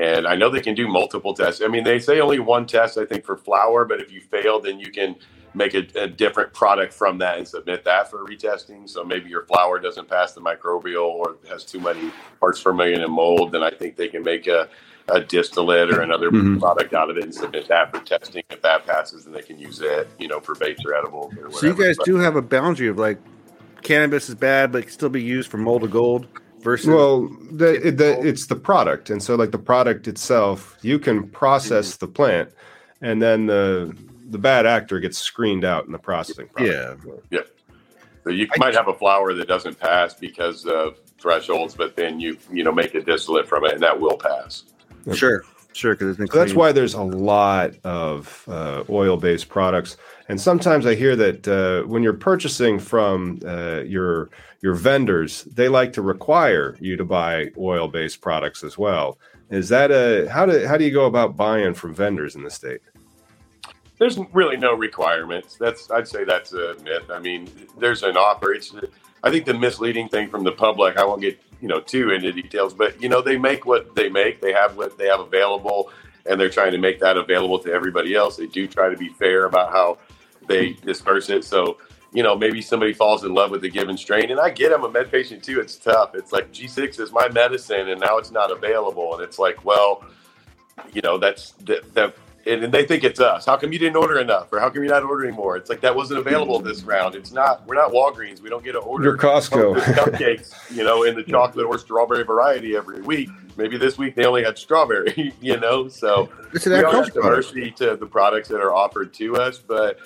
[SPEAKER 3] And I know they can do multiple tests. I mean, they say only one test, I think, for flower, but if you fail, then you can make a, a, different product from that and submit that for retesting. So maybe your flower doesn't pass the microbial or has too many parts per million in mold, then I think they can make a, a distillate or another mm-hmm. product out of it and submit that for testing. If that passes, then they can use it, you know, for vapes or edibles. Or
[SPEAKER 2] so you guys but, do have a boundary of like cannabis is bad, but can still be used for molded gold versus
[SPEAKER 1] well the, the, it's the product and so like the product itself you can process mm-hmm. the plant and then the the bad actor gets screened out in the processing
[SPEAKER 2] process.
[SPEAKER 3] yeah. Yeah. So you I, might have a flower that doesn't pass because of thresholds but then you you know make a distillate from it and that will pass.
[SPEAKER 2] Sure. Sure because
[SPEAKER 1] so that's why there's a lot of uh, oil-based products. And sometimes i hear that uh, when you're purchasing from uh, your your vendors, they like to require you to buy oil based products as well. Is that a how do how do you go about buying from vendors in the state?
[SPEAKER 3] There's really no requirements. That's I'd say that's a myth. I mean, there's an offer. It's I think the misleading thing from the public. I won't get you know too into details, but you know they make what they make. They have what they have available, and they're trying to make that available to everybody else. They do try to be fair about how they disperse it. So you know, maybe somebody falls in love with a given strain. And I get I'm a med patient too. It's tough. It's like G6 is my medicine and now it's not available. And it's like, well, you know, that's that, that and they think it's us. How come you didn't order enough, or how come you're not ordering more? It's like that wasn't available this round. It's not. We're not Walgreens. We don't get to order
[SPEAKER 1] your Costco
[SPEAKER 3] cupcakes, you know, in the chocolate or strawberry variety every week. Maybe this week they only had strawberry, you know. So it's we have diversity to the products that are offered to us, but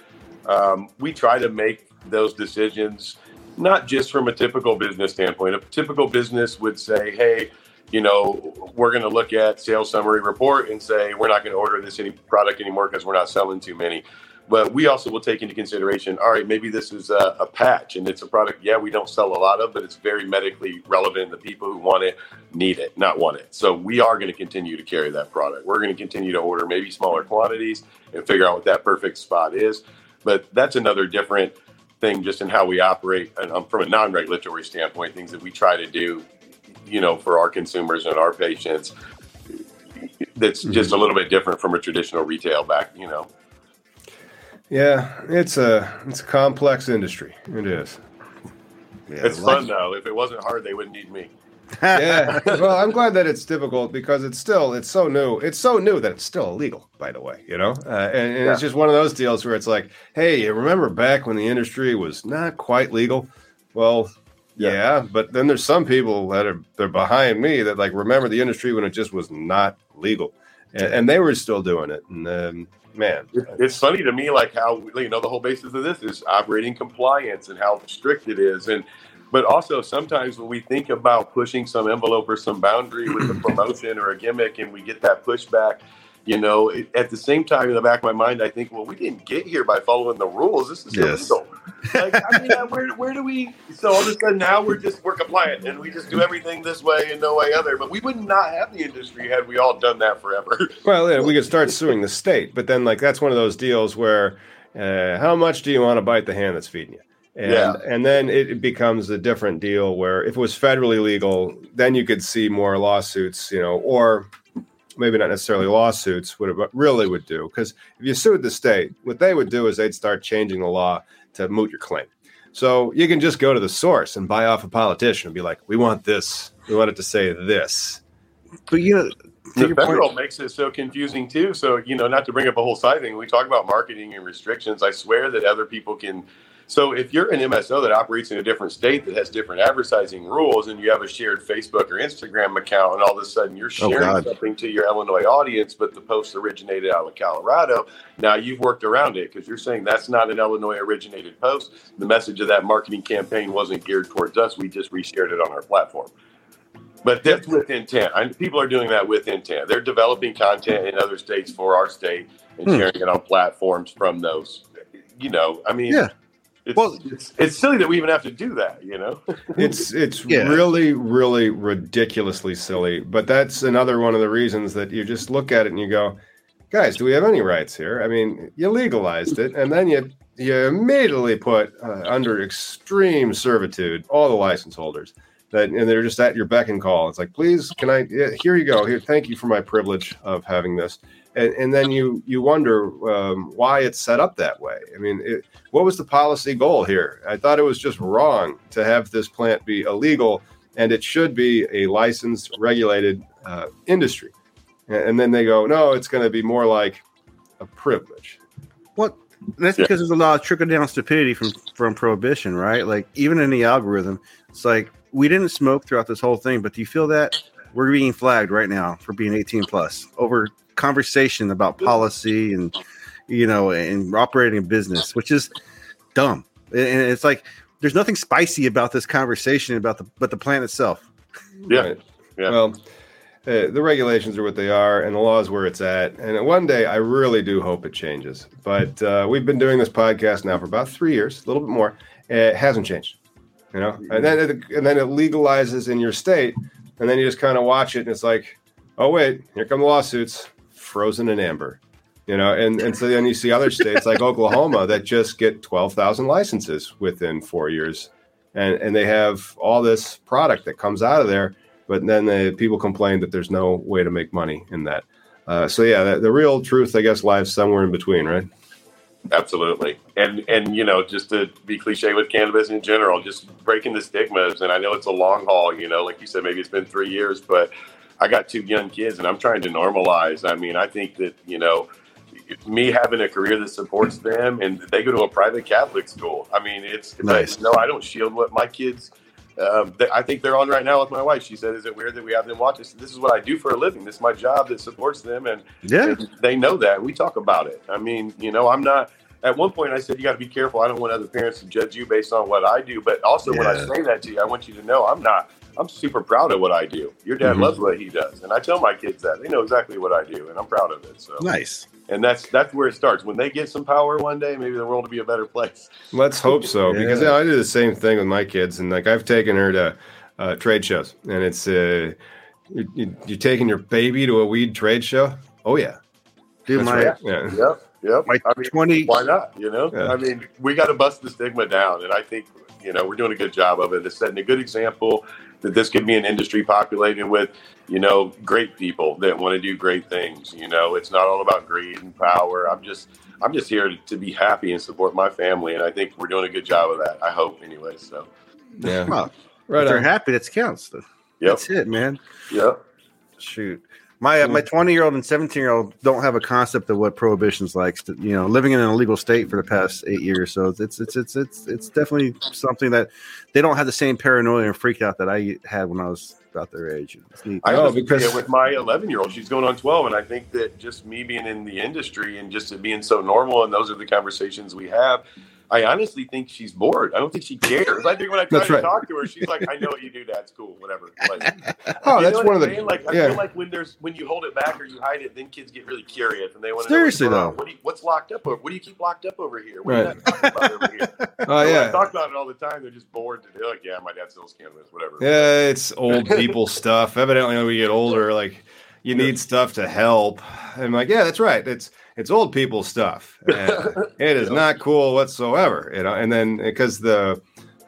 [SPEAKER 3] um, we try to make those decisions, not just from a typical business standpoint. A typical business would say, hey, you know, we're going to look at sales summary report and say we're not going to order this any product anymore because we're not selling too many. But we also will take into consideration, all right, maybe this is a, a, patch and it's a product, yeah, we don't sell a lot of, but it's very medically relevant. The people who want it need it, not want it. So we are going to continue to carry that product. We're going to continue to order maybe smaller quantities and figure out what that perfect spot is. But that's another different thing just in how we operate and um, from a non-regulatory standpoint things that we try to do you know for our consumers and our patients that's mm-hmm. just a little bit different from a traditional retail back you know
[SPEAKER 1] yeah it's a it's a complex industry it is
[SPEAKER 3] yeah, it's fun though if it wasn't hard they wouldn't need me
[SPEAKER 1] yeah. Well, I'm glad that it's difficult because it's still it's so new. It's so new that it's still illegal. By the way, you know, uh, and, and yeah. it's just one of those deals where it's like, hey, remember back when the industry was not quite legal? Well, yeah. yeah, but then there's some people that are they're behind me that like remember the industry when it just was not legal, and, and they were still doing it. And um, man,
[SPEAKER 3] it's funny to me like how you know the whole basis of this is operating compliance and how strict it is, and but also sometimes when we think about pushing some envelope or some boundary with a promotion or a gimmick and we get that pushback you know at the same time in the back of my mind i think well we didn't get here by following the rules. This is yes. illegal. Like i mean where, where do we so all of a sudden now we're just we're compliant and we just do everything this way and no way other. But we would not have the industry had we all done that forever.
[SPEAKER 1] Well yeah we could start suing the state but then like that's one of those deals where uh, how much do you want to bite the hand that's feeding you? And, yeah. and then it becomes a different deal where if it was federally legal, then you could see more lawsuits, you know, or maybe not necessarily lawsuits, what it really would do. Because if you sued the state, what they would do is they'd start changing the law to moot your claim. So you can just go to the source and buy off a politician and be like, we want this. We want it to say this.
[SPEAKER 2] But you know,
[SPEAKER 3] the federal point. makes it so confusing too. So, you know, not to bring up a whole side thing, we talk about marketing and restrictions. I swear that other people can so if you're an MSO that operates in a different state that has different advertising rules, and you have a shared Facebook or Instagram account, and all of a sudden you're oh, sharing oh something to your Illinois audience, but the post originated out of Colorado, now you've worked around it because you're saying that's not an Illinois originated post. The message of that marketing campaign wasn't geared towards us. We just reshared it on our platform. But that's with intent. I, people are doing that with intent. They're developing content in other states for our state and hmm. sharing it on platforms from those. You know, I mean,
[SPEAKER 2] yeah
[SPEAKER 3] it's, well, it's, it's silly that we even have to do that, you know.
[SPEAKER 1] it's it's yeah. really really ridiculously silly, but that's another one of the reasons that you just look at it and you go, guys, do we have any rights here? I mean, you legalized it, and then you you immediately put uh, under extreme servitude all the license holders. that and they're just at your beck and call. It's like, please, can I? Yeah, here you go. Here, thank you for my privilege of having this. And, and then you you wonder um, why it's set up that way. I mean, it, what was the policy goal here? I thought it was just wrong to have this plant be illegal, and it should be a licensed, regulated uh, industry. And then they go, no, it's going to be more like a privilege.
[SPEAKER 2] What? That's yeah. because there's a lot of trickle down stupidity from from prohibition, right? Like even in the algorithm, it's like we didn't smoke throughout this whole thing, but do you feel that we're being flagged right now for being 18 plus over conversation about policy and you know and operating a business, which is dumb. And it's like there's nothing spicy about this conversation about the but the plan itself.
[SPEAKER 3] Yeah. Right.
[SPEAKER 1] Yeah. Well, uh, the regulations are what they are, and the law is where it's at. And one day, I really do hope it changes. But uh, we've been doing this podcast now for about three years, a little bit more. It hasn't changed, you know. And then it, and then it legalizes in your state, and then you just kind of watch it, and it's like, oh wait, here come the lawsuits, frozen in amber, you know. And and so then you see other states like Oklahoma that just get twelve thousand licenses within four years, and and they have all this product that comes out of there but then the people complain that there's no way to make money in that. Uh, so yeah, the, the, real truth, I guess, lies somewhere in between, right?
[SPEAKER 3] Absolutely, and and you know, just to be cliche with cannabis in general, just breaking the stigmas. And I know it's a long haul. You know, like you said, maybe it's been three years, but I got two young kids, and I'm trying to normalize. I mean, I think that you know me having a career that supports them and they go to a private Catholic school. I mean, it's nice. no, I don't shield what my kids um, they, I think they're on right now with my wife. She said, "Is it weird that we have them watch this? This is what I do for a living. This is my job that supports them, and
[SPEAKER 2] yeah,
[SPEAKER 3] they know that. We talk about it. I mean, you know, I'm not. At one point, I said, "You got to be careful. I don't want other parents to judge you based on what I do." But also, yeah. when I say that to you, I want you to know I'm not. I'm super proud of what I do. Your dad mm-hmm. loves what he does, and I tell my kids that they know exactly what I do, and I'm proud of it. So
[SPEAKER 2] nice
[SPEAKER 3] and that's that's where it starts. When they get some power one day, maybe the world will be a better place.
[SPEAKER 1] Let's hope so, yeah. because yeah, I do the same thing with my kids, and like I've taken her to uh, trade shows, and it's uh, you, you, you taking your baby to a weed trade show. Oh yeah,
[SPEAKER 2] dude, my
[SPEAKER 3] right. yeah, yep, yep. My I mean, twenty. Why not? You know, yeah. I mean, we got to bust the stigma down, and I think you know we're doing a good job of it. It's setting a good example that this could be an industry populated with, you know, great people that want to do great things. You know, it's not all about greed and power. I'm just, I'm just here to, to be happy and support my family, and I think we're doing a good job of that. I hope, anyway. So,
[SPEAKER 2] yeah, well, right. If they're happy. That counts. Yep. That's it, man.
[SPEAKER 3] Yep.
[SPEAKER 2] Shoot. My uh, my twenty year old and seventeen year old don't have a concept of what prohibition's like. You know, living in an illegal state for the past eight years, so it's it's it's it's it's definitely something that they don't have the same paranoia and freak out that I had when I was about their age.
[SPEAKER 3] I know because with my eleven year old, she's going on twelve, and I think that just me being in the industry and just being so normal, and those are the conversations we have I honestly think she's bored. I don't think she cares. I think when I try that's to right. talk to her, she's like, "I know what you do, Dad. It's cool, whatever." Like,
[SPEAKER 1] oh, that's one of the.
[SPEAKER 3] Like, I
[SPEAKER 1] yeah.
[SPEAKER 3] feel like when there's when you hold it back or you hide it, then kids get really curious and they want
[SPEAKER 2] to seriously know
[SPEAKER 3] though. What you, what's locked up over? What do you keep locked up over here? What right. over here?
[SPEAKER 1] Oh so yeah,
[SPEAKER 3] I talk about it all the time. They're just bored to do. Like, yeah, my dad sells cannabis, whatever.
[SPEAKER 1] Yeah, it's old people stuff. Evidently, when we get older, like you need stuff to help. I'm like, yeah, that's right. It's it's old people stuff. it is not cool whatsoever, you know. And then because the,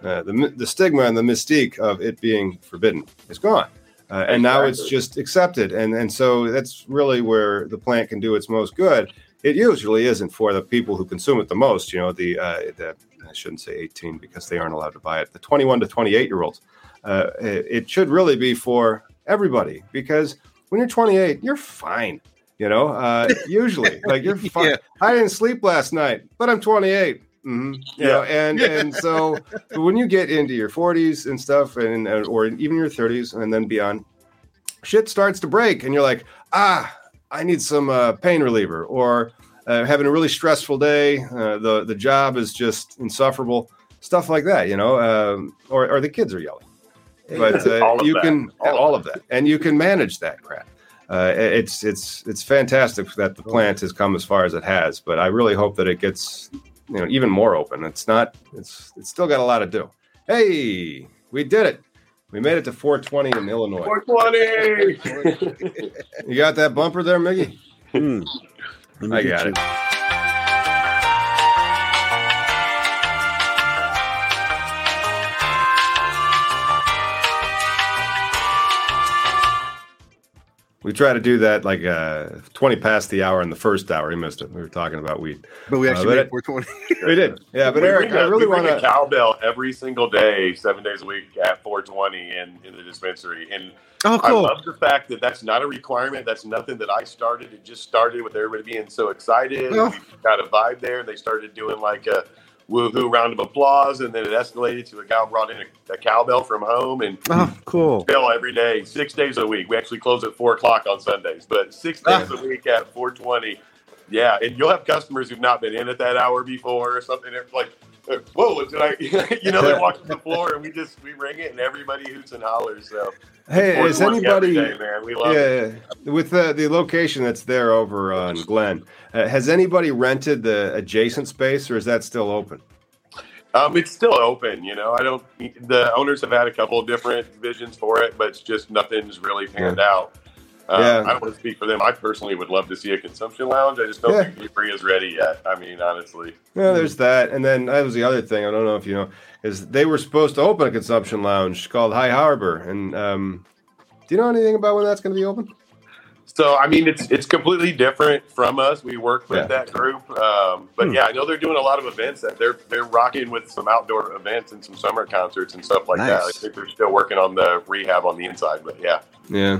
[SPEAKER 1] uh, the the stigma and the mystique of it being forbidden is gone, uh, and now it's just accepted. And and so that's really where the plant can do its most good. It usually isn't for the people who consume it the most. You know, the uh, the I shouldn't say 18 because they aren't allowed to buy it. The 21 to 28 year olds. Uh, it, it should really be for everybody because when you're 28, you're fine. You know, uh, usually like you're fine. Yeah. I didn't sleep last night, but I'm 28. Mm-hmm. You yeah. know, and and so when you get into your 40s and stuff, and or even your 30s and then beyond, shit starts to break, and you're like, ah, I need some uh, pain reliever, or uh, having a really stressful day. Uh, the the job is just insufferable. Stuff like that, you know, um, or or the kids are yelling. But uh, you that. can all, all of that, and you can manage that crap uh, it's it's it's fantastic that the plant has come as far as it has. But I really hope that it gets you know even more open. It's not. It's it's still got a lot to do. Hey, we did it. We made it to 420 in Illinois.
[SPEAKER 3] 420.
[SPEAKER 1] you got that bumper there, Miggy? Hmm. I got it. We try to do that like uh, 20 past the hour in the first hour. He missed it. We were talking about weed.
[SPEAKER 2] But we
[SPEAKER 1] Uh,
[SPEAKER 2] actually
[SPEAKER 1] but
[SPEAKER 2] made 420.
[SPEAKER 1] We did. Yeah, but
[SPEAKER 3] We
[SPEAKER 1] Eric,
[SPEAKER 3] bring
[SPEAKER 1] I
[SPEAKER 3] a-
[SPEAKER 1] really
[SPEAKER 3] we bring
[SPEAKER 1] want
[SPEAKER 3] a
[SPEAKER 1] to.
[SPEAKER 3] cowbell every single day, seven days a week at 420 in, in the dispensary. And
[SPEAKER 2] Oh,
[SPEAKER 3] I love the fact that that's not a requirement. That's nothing that I started. It just started with everybody being so excited.
[SPEAKER 2] Oh.
[SPEAKER 3] We got a vibe there. They started doing like a woohoo round of applause, and then it escalated to a gal brought in a, a cowbell from home and
[SPEAKER 2] Oh, cool.
[SPEAKER 3] bell every day, six days a week. We actually close at four o'clock on Sundays, but six
[SPEAKER 2] Ah.
[SPEAKER 3] days a week at 420. Yeah, and you'll have customers who've not been in at that hour before or something. They're like, "Whoa, did I?" you know, they walk to the floor and we just we ring it, and everybody hoots and hollers. So
[SPEAKER 1] Hey, is anybody?
[SPEAKER 3] day, man? We love it.
[SPEAKER 1] With the the location that's there over on Glen, uh, has anybody rented the adjacent space, or is that still open?
[SPEAKER 3] Um, it's still open. You know, I don't. The owners have had a couple of different visions for it, but it's just nothing's really panned out. Um,
[SPEAKER 1] Yeah.
[SPEAKER 3] I don't want to speak for them. I personally would love to see a consumption lounge. I just don't
[SPEAKER 1] Yeah.
[SPEAKER 3] think Newbury is ready yet. I mean, honestly.
[SPEAKER 1] Yeah, there's that, and then that was the other thing. I don't know if you know, is they were supposed to open a consumption lounge called High Harbor, and um, do you know anything about when that's going to be open?
[SPEAKER 3] So I mean, it's it's completely different from us. We work with
[SPEAKER 1] Yeah.
[SPEAKER 3] that group, um, but
[SPEAKER 1] Hmm.
[SPEAKER 3] yeah, I know they're doing a lot of events. That they're they're rocking with some outdoor events and some summer concerts and stuff like that. I think they're still working on the rehab on the inside, but yeah,
[SPEAKER 1] Yeah,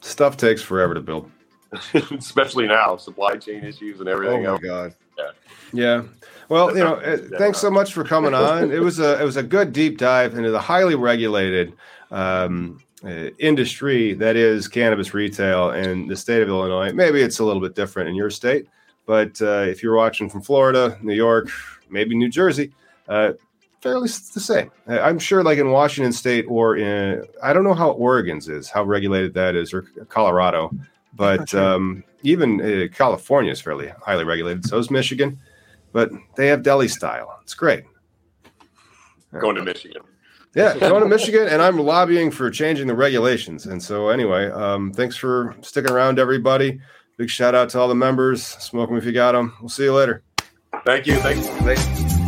[SPEAKER 1] stuff takes forever to build.
[SPEAKER 3] especially now, supply chain issues and everything.
[SPEAKER 2] Oh, my
[SPEAKER 3] else.
[SPEAKER 2] God.
[SPEAKER 1] Yeah. Yeah. Well, you know, thanks so much for coming on. It was a it was a good deep dive into the highly regulated um, uh, industry that is cannabis retail in the state of Illinois. Maybe it's a little bit different in your state, but uh, if you're watching from Florida, New York, maybe New Jersey, uh, fairly the same. I'm sure, like in Washington State or in I don't know how Oregon's is, how regulated that is, or Colorado, but um, even uh, California is fairly highly regulated. So is Michigan but they have deli style. It's great.
[SPEAKER 3] Going to Michigan.
[SPEAKER 1] Yeah, going to Michigan, and I'm lobbying for changing the regulations. And so, anyway, um, thanks for sticking around, everybody. Big shout out to all the members. Smoke them if you got them. We'll see you later.
[SPEAKER 3] Thank you. Thanks.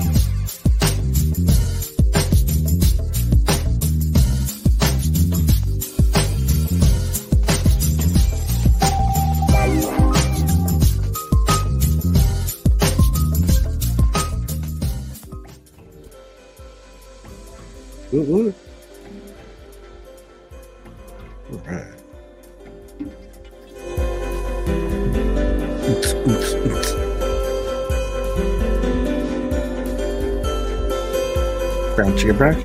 [SPEAKER 2] Ooh, ooh. All right. Oops, oops, oops. Brown chicken breast.